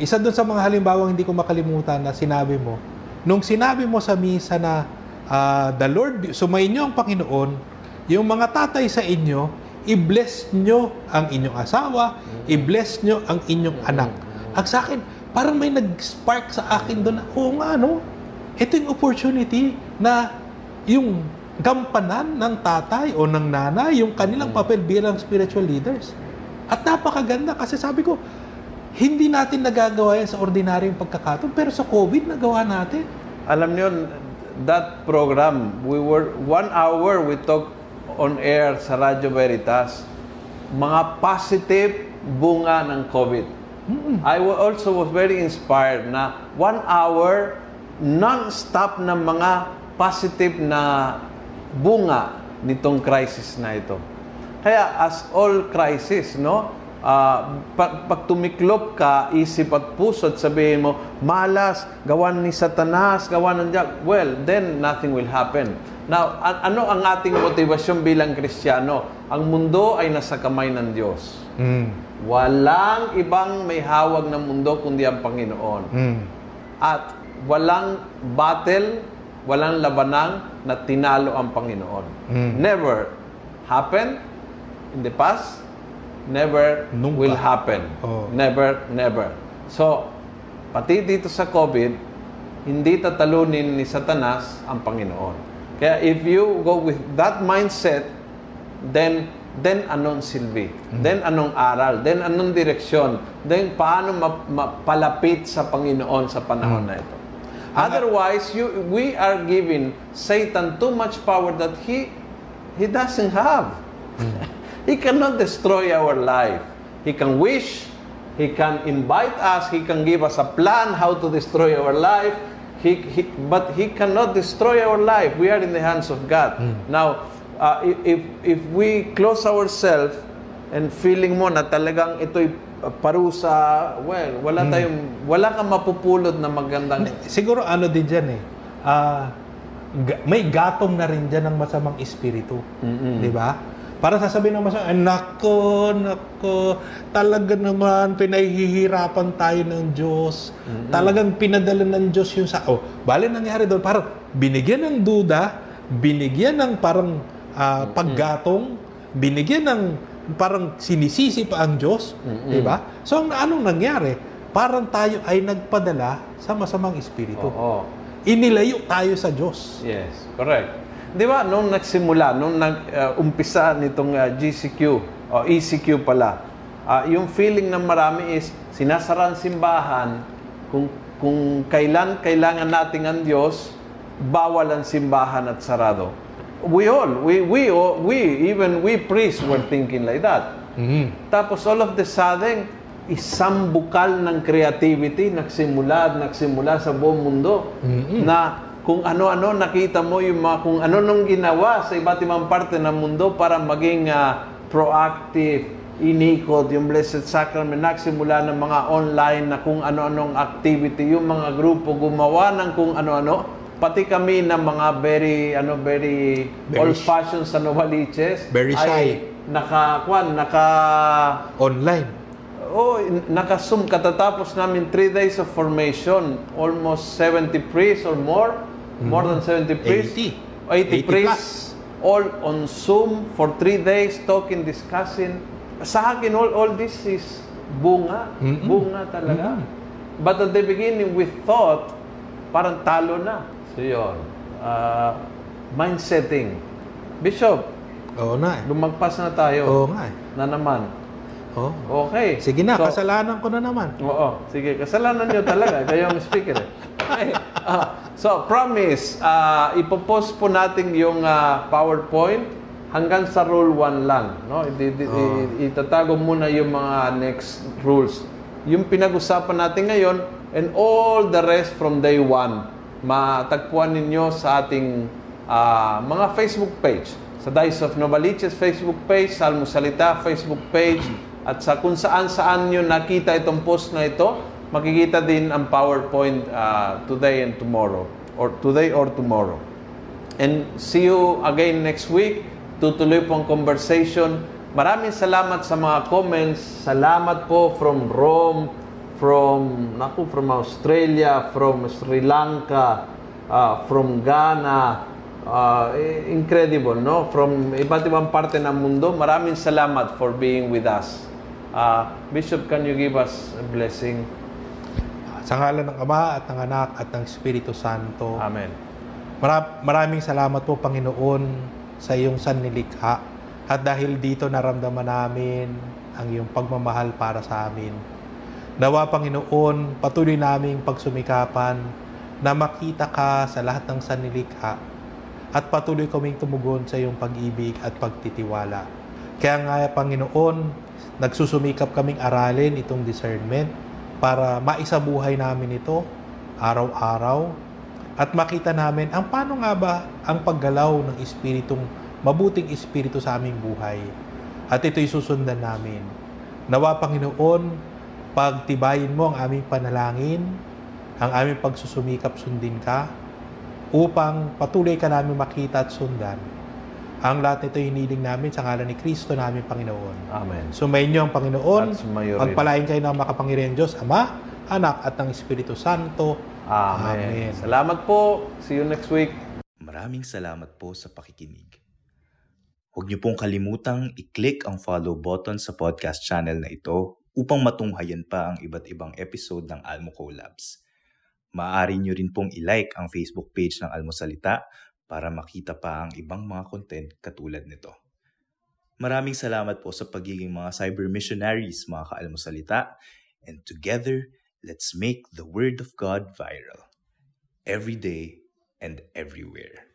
Isa doon sa mga halimbawang hindi ko makalimutan na sinabi mo, nung sinabi mo sa misa na ah, the Lord, sumayin niyo ang Panginoon, yung mga tatay sa inyo, i-bless nyo ang inyong asawa, i-bless nyo ang inyong anak. Ang sa akin, parang may nag-spark sa akin doon oo nga, no? Ito yung opportunity na yung gampanan ng tatay o ng nanay, yung kanilang papel bilang spiritual leaders. At napakaganda kasi sabi ko, hindi natin nagagawa yan sa ordinaryong pagkakataon, pero sa COVID, nagawa natin. Alam niyo, that program, we were, one hour we talk on air sa Radyo Veritas, mga positive bunga ng COVID. I wa- also was very inspired na one hour, non-stop na mga positive na bunga nitong crisis na ito. Kaya as all crisis, no? Ah, pag, pag tumiklop ka, isip at puso at sabihin mo, malas, gawan ni Satanas, gawan ng Diyak, well, then nothing will happen. Now, a- ano ang ating motivasyon bilang Kristiyano? Ang mundo ay nasa kamay ng Diyos. Mm. Walang ibang may hawag ng mundo kundi ang Panginoon. Mm. At walang battle, walang labanang na tinalo ang Panginoon. Mm. Never happened in the past, never Nunca. will happen. Oh. Never, never. So, pati dito sa COVID, hindi tatalunin ni Satanas ang Panginoon. Kaya if you go with that mindset, then then anong silbi? Then anong aral? Then anong direksyon? Then paano ma- mapalapit sa Panginoon sa panahon na ito? Otherwise, you, we are giving Satan too much power that he he doesn't have. He cannot destroy our life. He can wish, he can invite us, he can give us a plan how to destroy our life. He, he, but he cannot destroy our life. We are in the hands of God. Now, uh, if, if we close ourselves and feeling mo na talagang ito'y uh, parusa, well, wala tayong, wala kang mapupulot na magandang Siguro ano din dyan eh. ah, ga- may gatong na rin dyan ng masamang espiritu. Di ba? Para sasabihin ng masamang, "Ay, nako, nako, talaga naman, pinahihirapan tayo ng Diyos. Talagang pinadala ng Diyos yung sa... Oh, bali nangyari doon, parang binigyan ng duda, binigyan ng parang ah, paggatong, binigyan ng parang sinisisi pa ang Diyos. Di ba? So, ang, anong nangyari? parang tayo ay nagpadala sa masamang espiritu. Oo. Inilayo tayo sa Diyos. Yes, correct. Di ba, nung nagsimula, nung nag-umpisa nitong uh, GCQ, o ECQ pala, uh, yung feeling ng marami is, sinasara ang simbahan, kung, kung kailan kailangan nating ang Diyos, bawal ang simbahan at sarado. We all, we, we, we, even we priests were thinking like that. Mhm. Tapos all of the sudden, isang bukal ng creativity nagsimula at nagsimula sa buong mundo Mm-mm. na kung ano-ano nakita mo yung mga kung ano nung ginawa sa iba't ibang parte ng mundo para maging ah, proactive, inikot yung Blessed Sacrament, nagsimula ng mga online na kung ano-anong activity, yung mga grupo gumawa ng kung ano-ano, pati kami ng mga very ano very, Very old-fashioned sa Novaliches Very shy. ay naka kwan, naka Online. Oh, naka-zoom katatapos namin 3 days of formation, almost 70 priests or more, more than 70 priests. 80. 80 80 priests all on Zoom for 3 days talking, discussing. Sa akin all all this is bunga, Mm-mm. bunga talaga. Mm-mm. But at the beginning we thought parang talo na. So yun. Uh, mindsetting. Bishop, Oo na eh. lumagpas na tayo Oo nga eh. na naman. Oo. Okay. Sige na, So, kasalanan ko na naman. Oo, sige. Kasalanan nyo talaga. Kayo ang speaker. Eh. Okay. Ah, so, promise, uh, ipopost po natin yung ah, PowerPoint hanggang sa rule 1 lang. No? I- i- i- itatago muna yung mga next rules. Yung pinag-usapan natin ngayon and all the rest from day 1, matagpuan ninyo sa ating ah, mga Facebook page. Sa Dice of Novaliches Facebook page, Salmo Salita Facebook page, at sa kung saan-saan nyo nakita itong post na ito, makikita din ang PowerPoint ah, today and tomorrow. Or today or tomorrow. And see you again next week. Tutuloy po ang conversation. Maraming salamat sa mga comments. Salamat po from Rome, from naku, from Australia, from Sri Lanka, ah, from Ghana. I- incredible, no? From iba't ibang parte ng mundo. Maraming salamat for being with us. Ah, Bishop, can you give us a blessing? Sa ngalan ng Ama at ng Anak at ng Espiritu Santo. Amen. Mara- maraming salamat po, Panginoon, sa iyong sannilikha. At dahil dito naramdaman namin ang iyong pagmamahal para sa amin. Nawa, Panginoon, patuloy naming pagsumikapan na makita ka sa lahat ng sannilikha at patuloy kaming tumugon sa iyong pag-ibig at pagtitiwala. Kaya nga, Panginoon, nagsusumikap kaming aralin itong discernment para maisabuhay namin ito araw-araw at makita namin ang paano nga ba ang paggalaw ng espiritong mabuting espiritu sa aming buhay. At ito'y susundan namin. Nawa Panginoon, pagtibayin mo ang aming panalangin, ang aming pagsusumikap sundin ka, upang patuloy ka namin makita at sundan. Ang lahat nito hiniling namin sa ngalan ni Kristo namin Panginoon. Amen. Sumayin niyo ang Panginoon. At sumayo rin. Pagpalain kayo ng makapangyarihan Diyos, Ama, Anak, at ng Espiritu Santo. Amen. Amen. Salamat po. See you next week. Maraming salamat po sa pakikinig. Huwag niyo pong kalimutang i-click ang follow button sa podcast channel na ito upang matunghayan pa ang iba't ibang episode ng Almo Collabs. Maaari niyo rin pong i-like ang Facebook page ng Almo Salita para makita pa ang ibang mga content katulad nito. Maraming salamat po sa pagiging mga cyber missionaries, mga kaalmo salita, and together, let's make the Word of God viral. Every day and everywhere.